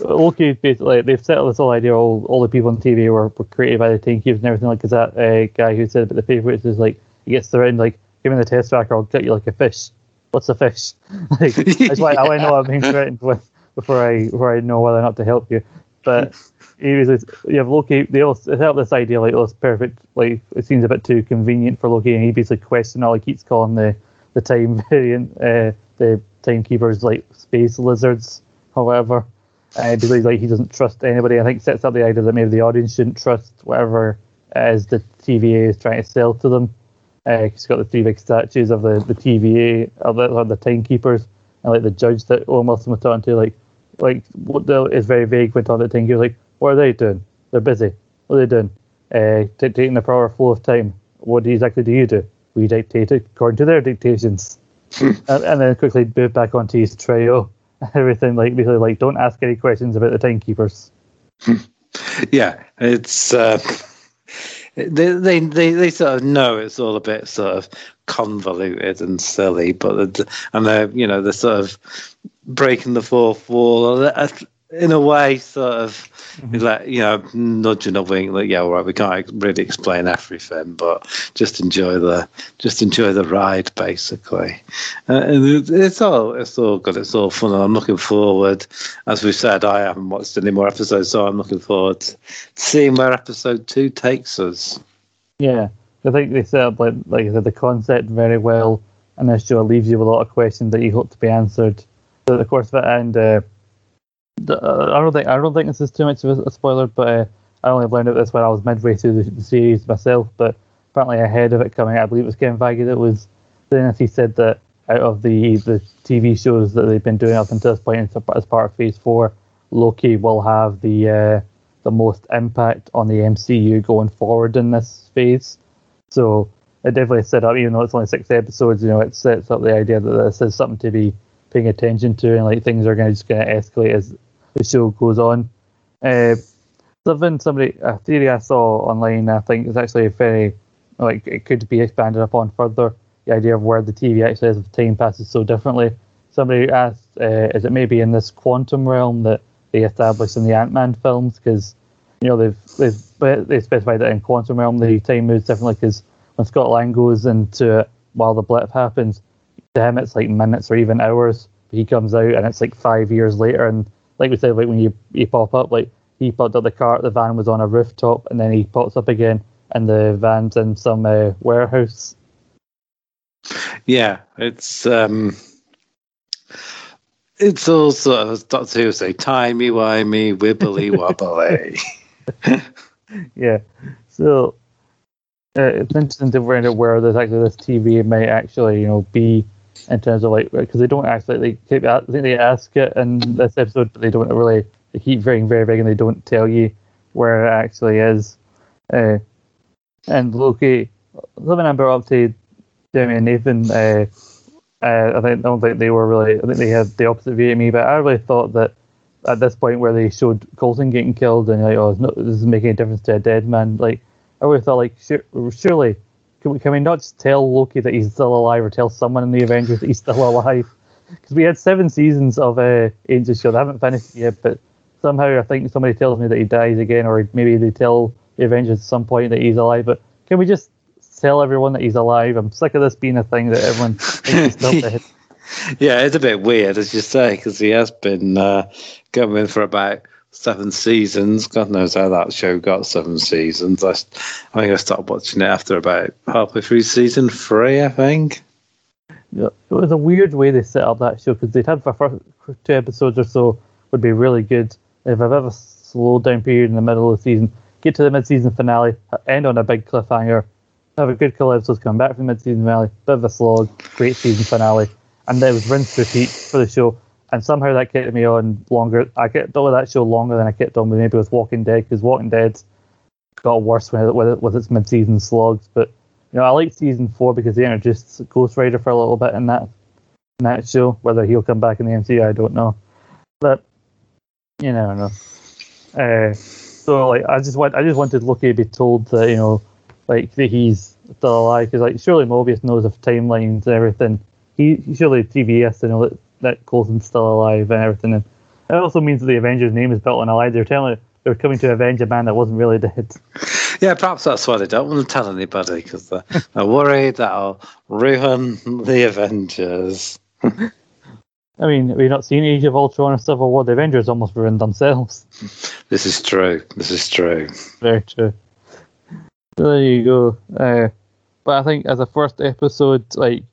Loki basically they've set up this whole idea. All all the people on TVA were, were created by the Timekeepers and everything. Like, that uh, guy who said about the favorites is like he gets around like give me the Tesseract, I'll get you like a fish. What's a fish? (laughs) like that's why I know I'm being threatened with before I before I know whether or not to help you. But he was you have Loki. They all set up this idea like oh, it's perfect. Like it seems a bit too convenient for Loki, and he basically questioned all. He keeps calling the the time (laughs) variant uh, the timekeepers like space lizards, however. Uh, because like he doesn't trust anybody. I think sets up the idea that maybe the audience shouldn't trust whatever is the TVA is trying to sell to them. Uh, he's got the three big statues of the, the TVA, of the, of the timekeepers, and like the judge that Owen Wilson was talking to, like, like what the, is very vague when talking to the timekeepers, like, what are they doing? They're busy. What are they doing? Uh, dictating the proper flow of time. What exactly do you do? We dictate it according to their dictations. (laughs) and, and then quickly move back onto his trio. (laughs) Everything like basically like don't ask any questions about the timekeepers. (laughs) yeah, it's uh, (laughs) they, they they they sort of know it's all a bit sort of convoluted and silly, but and they're you know they're sort of breaking the fourth wall in a way, sort of mm-hmm. like you know nudging a wink like yeah, all right, we can't really explain everything, but just enjoy the just enjoy the ride basically. Uh, and it's all it's all good, it's all fun, and I'm looking forward. As we said, I haven't watched any more episodes, so I'm looking forward to seeing where episode two takes us. Yeah, I think they set up like like I said the concept very well, and this show leaves you with a lot of questions that you hope to be answered. So the course of it, and uh, uh, I don't think I don't think this is too much of a, spoiler, but uh, I only learned of this when I was midway through the, the, series myself. But apparently, ahead of it coming, out, I believe it was Kevin Feige that was saying he said that out of the the TV shows that they've been doing up until this point, as part of Phase Four, Loki will have the uh, the most impact on the MCU going forward in this phase. So it definitely set up, even though it's only six episodes, you know, it sets up the idea that this is something to be paying attention to, and like things are going to just going to escalate as the show goes on. Uh, something somebody a theory I saw online, I think is actually very like it could be expanded upon further. The idea of where the TVA actually is if time passes so differently. Somebody asked, uh, is it maybe in this quantum realm that they established in the Ant Man films? Because you know they've they've they specified that in quantum realm the time moves differently. Because when Scott Lang goes into it while the blip happens, to him it's like minutes or even hours. He comes out and it's like five years later, and like we said, like when you, you pop up, like he popped up the car, the van was on a rooftop, and then he pops up again, and the van's in some uh, warehouse. Yeah, it's um, it's all sort of Doctor Who say timey wimey, wibbly (laughs) wobbly. (laughs) yeah, so uh, it's interesting to find out where there's actually this TVA may actually, you know, be in terms of like because they don't actually they keep I think they ask it in this episode, but they don't really they keep very very vague and they don't tell you where it actually is. Uh, and Loki, living in up to Demi and Nathan, uh, uh, I think I don't think they were really. I think they had the opposite view of me, but I really thought that at this point where they showed Coulson getting killed and like, oh, this is making a difference to a dead man. Like I always thought, like surely can we, can we not just tell Loki that he's still alive or tell someone in the Avengers that he's still (laughs) alive? Because we had seven seasons of uh, Agents Shield. I haven't finished it yet, but somehow I think somebody tells me that he dies again, or maybe they tell the Avengers at some point that he's alive. But can we just tell everyone that he's alive? I'm sick of this being a thing that everyone thinks. (laughs) Yeah, it's a bit weird, as you say, because he has been uh, for about seven seasons. God knows how that show got seven seasons. I, I think I started watching it after about halfway through season three, I think. Yeah, it was a weird way they set up that show because they'd had the first two episodes or so would be really good. If I've ever slowed down period in the middle of the season, get to the mid-season finale, end on a big cliffhanger, have a good couple episodes coming back from the mid-season finale, bit of a slog, great season finale, and then it was rinse repeat for the show and somehow that kept me on longer. I kept on with that show longer than I kept on with maybe with Walking Dead because Walking Dead got worse with, with, its mid-season slugs. But you know, I like season four because they introduced Ghost Rider for a little bit in that in that show. Whether he'll come back in the MCU, I don't know. But you never know. Uh, so like, I just want I just wanted Loki to be told that you know, like that he's still alive because like surely Mobius knows of timelines and everything. He surely has to know that that Coulson's still alive and everything. And it also means that the Avengers name is built on a lie. They're telling they're coming to avenge a man that wasn't really dead. Yeah, perhaps that's why they don't want to tell anybody because they're, they're worried that'll ruin the Avengers. (laughs) I mean, we've not seen Age of Ultron or Civil War. The Avengers almost ruined themselves. (laughs) This is true. This is true. Very true. So there you go. Uh, but I think as a first episode, like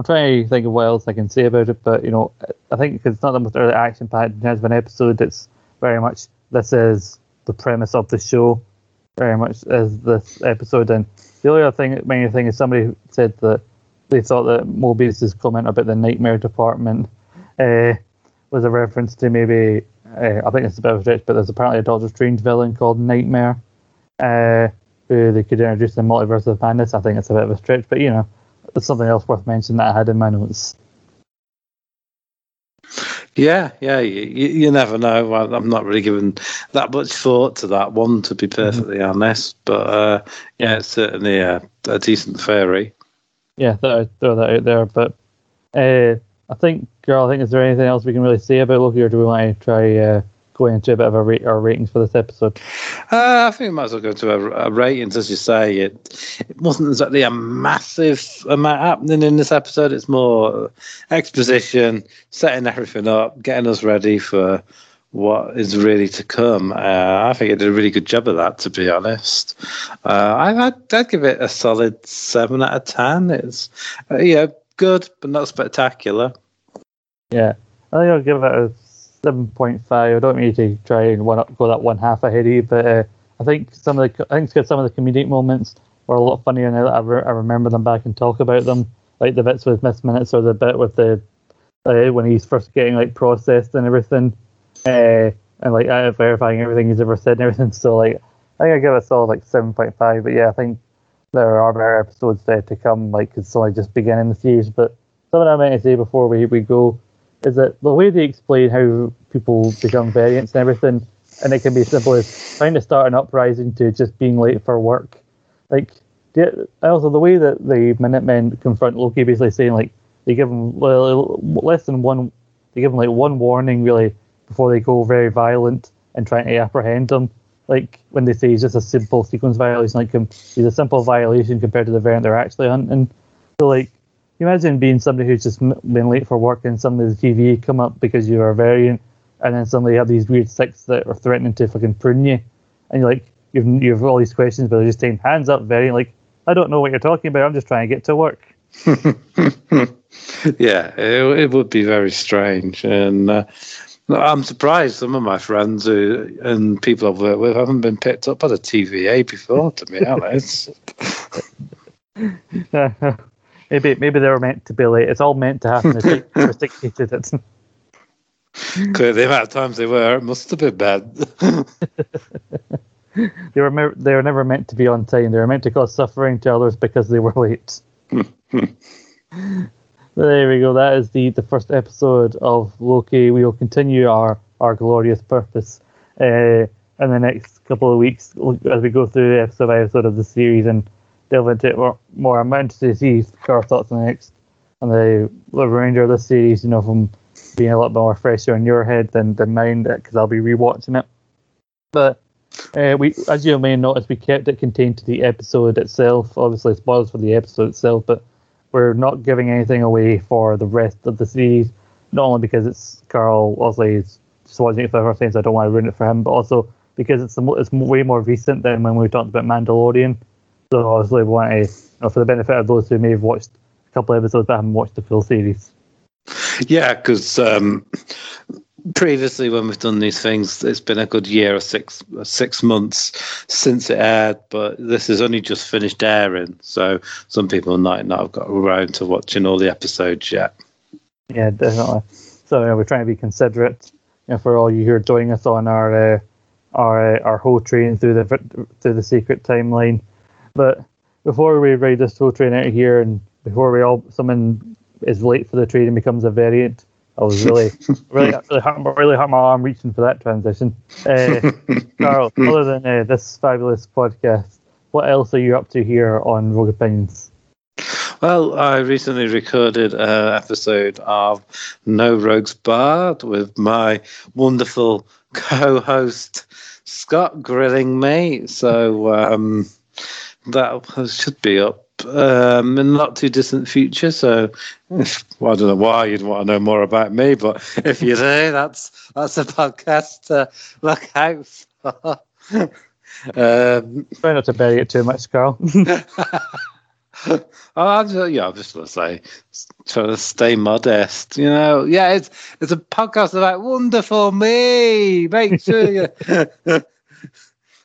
I'm trying to think of what else I can say about it, but you know, I think it's not the most early action packed in terms of an episode, it's very much this is the premise of the show, very much as this episode. And the only other thing, main thing is somebody said that they thought that Mobius's comment about the nightmare department uh, was a reference to maybe uh, I think it's a bit of a stretch, but there's apparently a Doctor Strange villain called Nightmare, uh, who they could introduce in Multiverse of Madness. I think it's a bit of a stretch, but you know there's something else worth mentioning that I had in my notes. Yeah, yeah, you, you never know. I, am not really giving that much thought to that one, to be mm-hmm. perfectly mm-hmm. honest. But uh, yeah, it's certainly a, a decent theory. Yeah, throw that out there. But uh, I think, girl, I think is there anything else we can really say about Loki, or do we want to try uh, going into a bit of a rate our ratings for this episode? Uh, I think we might as well go to a, ratings, as you say. It it wasn't exactly a massive amount happening in this episode. It's more exposition, setting everything up, getting us ready for what is really to come. Uh, I think it did a really good job of that, to be honest. Uh, I, I'd, I'd give it a solid seven out of ten. It's uh, yeah, good, but not spectacular. Yeah, I think I'll give it a seven point five. I don't mean to try and one up, go that one half ahead of you, but uh, I think some of the I think got some of the comedic moments were a lot funnier now that I, re- I remember them back and talk about them, like the bits with Miss Minutes or the bit with the uh, when he's first getting like processed and everything, uh, and like uh, verifying everything he's ever said and everything. So like I think I give it a solid like seven point five. But yeah, I think there are better episodes there to come. Like it's only just beginning the series, but something I meant to say before we we go is that the way they explain how people become variants and everything, and it can be as simple as trying to start an uprising to just being late for work. Like, also the way that the Minutemen confront Loki, basically saying like they give him well, less than one, they give him like one warning really before they go very violent and trying to apprehend him. Like when they say he's just a simple sequence violation, like he's a simple violation compared to the variant they're actually hunting. So like you imagine being somebody who's just been late for work and suddenly the TVA come up because you are a variant, and then suddenly you have these weird six that are threatening to fucking prune you, and you're like, you've you have all these questions, but they're just saying hands up, variant. Like, I don't know what you're talking about. I'm just trying to get to work. (laughs) yeah, it, it would be very strange, and uh, I'm surprised some of my friends who, and people I've worked with haven't been picked up by the TVA before. To be (laughs) honest, (laughs) maybe maybe they were meant to be late. It's all meant to happen. It's dictated it. (laughs) clearly the amount of times they were, it must have been bad. (laughs) They were mer- they were never meant to be on time. They were meant to cause suffering to others because they were late. (laughs) there we go. That is the, the first episode of Loki. We will continue our, our glorious purpose uh, in the next couple of weeks as we go through episode by episode of the series and delve into it more. I'm interested to see our thoughts on the next on the, the remainder of the series. You know, from being a lot more fresher in your head than than mine because I'll be rewatching it. But uh, we, as you may notice, we kept it contained to the episode itself. Obviously, spoilers for the episode itself, but we're not giving anything away for the rest of the series. Not only because it's Carl, obviously, is just watching it for the first time, so I don't want to ruin it for him, but also because it's it's way more recent than when we talked about Mandalorian. So obviously, we want to, you know, for the benefit of those who may have watched a couple of episodes but haven't watched the full series. yeah, because um, previously when we've done these things, it's been a good year or six six months since it aired, but this has only just finished airing, so some people might not have got around to watching all the episodes yet. Yeah, definitely. So you know, we're trying to be considerate, you know, for all you who are joining us on our uh, our uh, our whole train through the through the secret timeline. But before we ride this whole train out of here, and before we all someone is late for the train and becomes a variant, I was really (laughs) really really hurt, really hurt my arm reaching for that transition. Uh, (laughs) Carl, other than uh, this fabulous podcast, what else are you up to here on Rogue Opinions? Well, I recently recorded an episode of No Rogues Barred with my wonderful co-host Scott grilling me. So um, that should be up um, in not too distant future. So if, well, I don't know why you'd want to know more about me, but if you do, (laughs) that's that's a podcast to look out for. (laughs) um, Try not to bury it too much, Carl. (laughs) oh, I'm just, yeah, I'm just gonna say, trying to stay modest. You know, yeah, it's it's a podcast about wonderful me. Make sure you.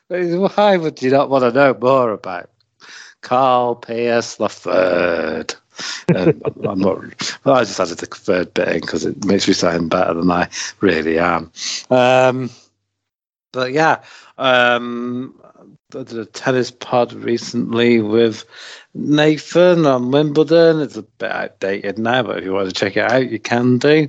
Why would you not want to know more about Carl Pierce the third? Um, I'm not. Well, I just added the third bit in because it makes me sound better than I really am. Um, but yeah, um, I did a tennis pod recently with Nathan on Wimbledon. It's a bit outdated now, but if you want to check it out, you can do.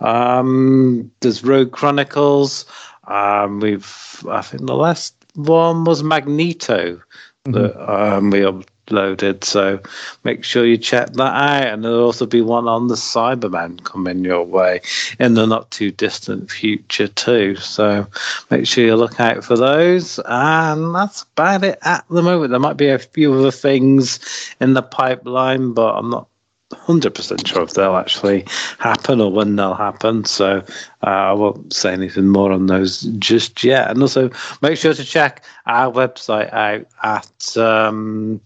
Um, there's Rogue Chronicles. Um, we've, I think the last one was Magneto that um, we uploaded. So make sure you check that out. And there'll also be one on the Cyberman coming your way in the not too distant future, too. So make sure you look out for those. And that's about it at the moment. There might be a few other things in the pipeline, but I'm not 100% sure if they'll actually happen or when they'll happen. So uh, I won't say anything more on those just yet. And also make sure to check our website out at um,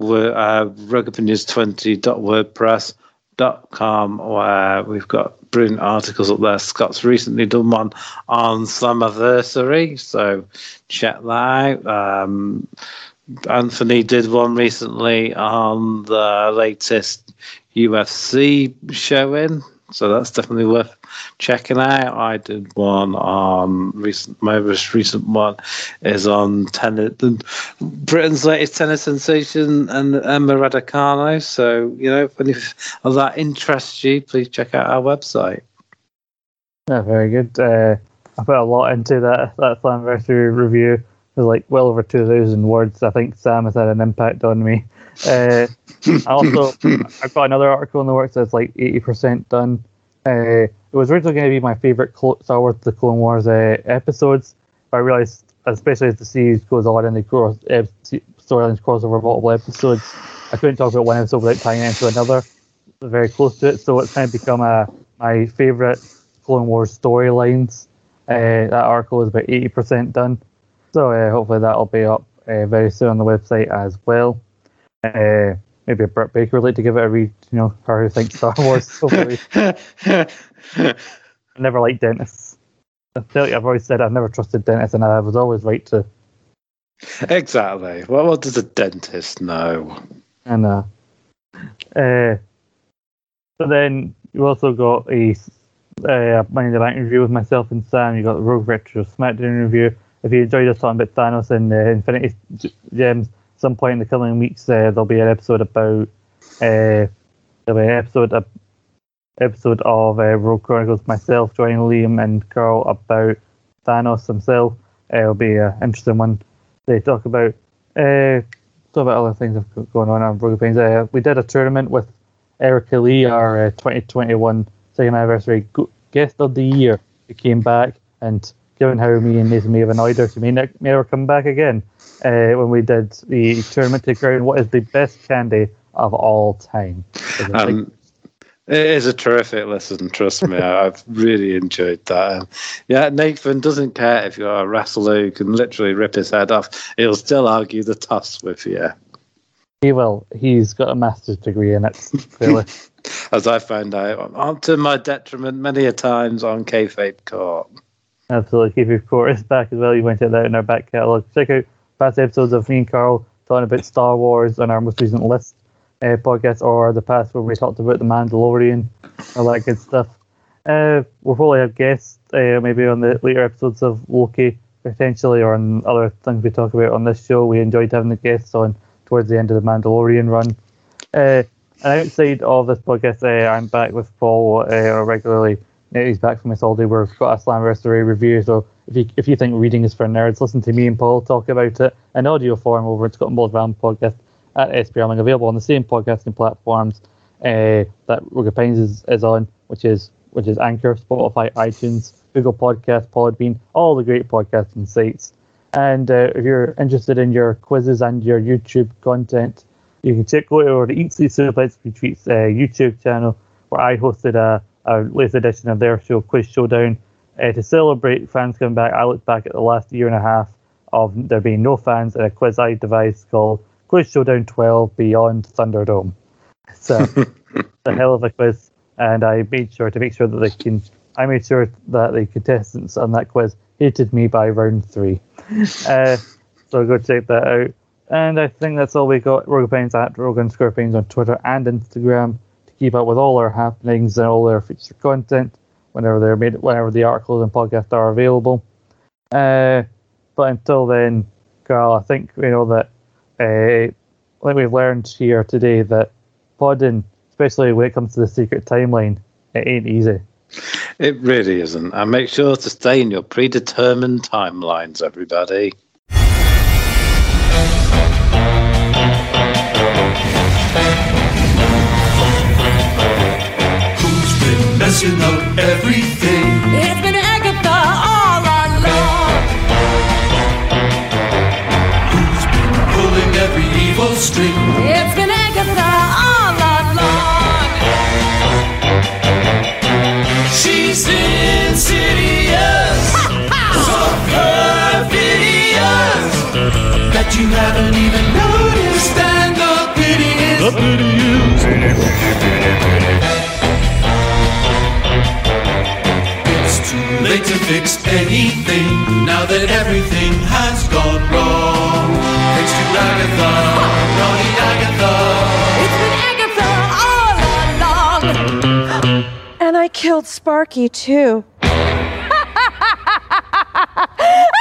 uh, rogueopinions20.wordpress.com, where we've got brilliant articles up there. Scott's recently done one on Slammiversary, so check that out. Um, Anthony did one recently on the latest UFC showing, so that's definitely worth checking out. I did one on recent. My most recent one is on tennis, Britain's latest tennis sensation, and Emma Raducanu. So you know, if any of that interests you, please check out our website. Yeah, very good. Uh, I put a lot into that that Slammiversary review. It was like well over two thousand words. I think Sam has had an impact on me. Uh, I also I've got another article in the works that's like eighty percent done. Uh, it was originally going to be my favorite Star Wars: The Clone Wars uh, episodes, but I realized, especially as the series goes on and the cross uh, storylines cross over multiple episodes, I couldn't talk about one episode without tying it into another. Very close to it, so it's kind of become a my favorite Clone Wars storylines. Uh, that article is about eighty percent done, so uh, hopefully that'll be up uh, very soon on the website as well. Uh, maybe a Britt Baker would like to give it a read. You know, her who thinks Star Wars. Hopefully, (laughs) I never liked dentists. I feel like I've always said I've never trusted dentists, and I was always right to. exactly. Well, what does a dentist know? And uh, uh, but then you also got a uh, Money in the Bank review with myself and Sam. You got the Rogue Retro SmackDown review. If you enjoyed us talking about Thanos and uh, Infinity Gems, some point in the coming weeks, uh, there'll be an episode about uh, there'll be an episode a, episode of uh, Rogue Chronicles. Myself joining Liam and Carl about Thanos himself. Uh, it'll be an interesting one. They talk about uh, talk about other things going on on Rogue Pains. Uh, we did a tournament with Erica Lee, our uh, 2021 second anniversary guest of the year. Who came back and given how me and Nathan may have annoyed her, she may ne- never come back again uh, when we did the tournament to crown what is the best candy of all time. Um, it is a terrific lesson, trust me. I've really enjoyed that. Um, yeah, Nathan doesn't care if you're a wrestler who can literally rip his head off. He'll still argue the toss with you. He will. He's got a master's degree in it, clearly. (laughs) As I found out, to my detriment many a times on kayfabe court. Absolutely. Kayfabe court is back as well. You went out there in our back catalogue. Check out past episodes of me and Carl talking about Star Wars on our most recent list uh, podcast, or the past where we talked about the Mandalorian, all that good stuff. Uh, we'll probably have guests uh, maybe on the later episodes of Loki potentially, or on other things we talk about on this show. We enjoyed having the guests on towards the end of the Mandalorian run. Uh, and outside of this podcast, uh, I'm back with Paul uh, regularly. He's back from his holiday. We've got a Slammiversary review, so if you if you think reading is for nerds, listen to me and Paul talk about it in audio form over at Scott Ball's Ram podcast at SPRling, available on the same podcasting platforms uh, that Rogue Pines is, is on, which is which is Anchor, Spotify, iTunes, Google Podcast, Podbean, all the great podcasting sites. And uh, if you're interested in your quizzes and your YouTube content, you can check over the Eat Sleep Suplex uh, YouTube channel, where I hosted a, a latest edition of their show, Quiz Showdown. Uh, to celebrate fans coming back, I looked back at the last year and a half of there being no fans and a quiz I devised called Quiz Showdown 12 Beyond Thunderdome. So (laughs) it's a hell of a quiz, and I made sure to make sure that they can. I made sure that the contestants on that quiz hated me by round three. Uh, so go check that out. And I think that's all we got. Rogue Pains at Rogan Scorpions on Twitter and Instagram to keep up with all our happenings and all our future content whenever they're made, whenever the articles and podcasts are available. Uh, but until then, Carl, I think you know that. Uh, like we've learned here today that podding, especially when it comes to the secret timeline, it ain't easy. It really isn't. And make sure to stay in your predetermined timelines, everybody. Been messing up everything? It's been Agatha all along. Who's been pulling every evil string? It's been Agatha all along. She's insidious, so perfidious that you haven't even noticed. And the pity is, the pity is. late to fix anything now that everything has gone wrong. Thanks to Agatha, naughty Agatha. It's been Agatha all along. And I killed Sparky too. (laughs)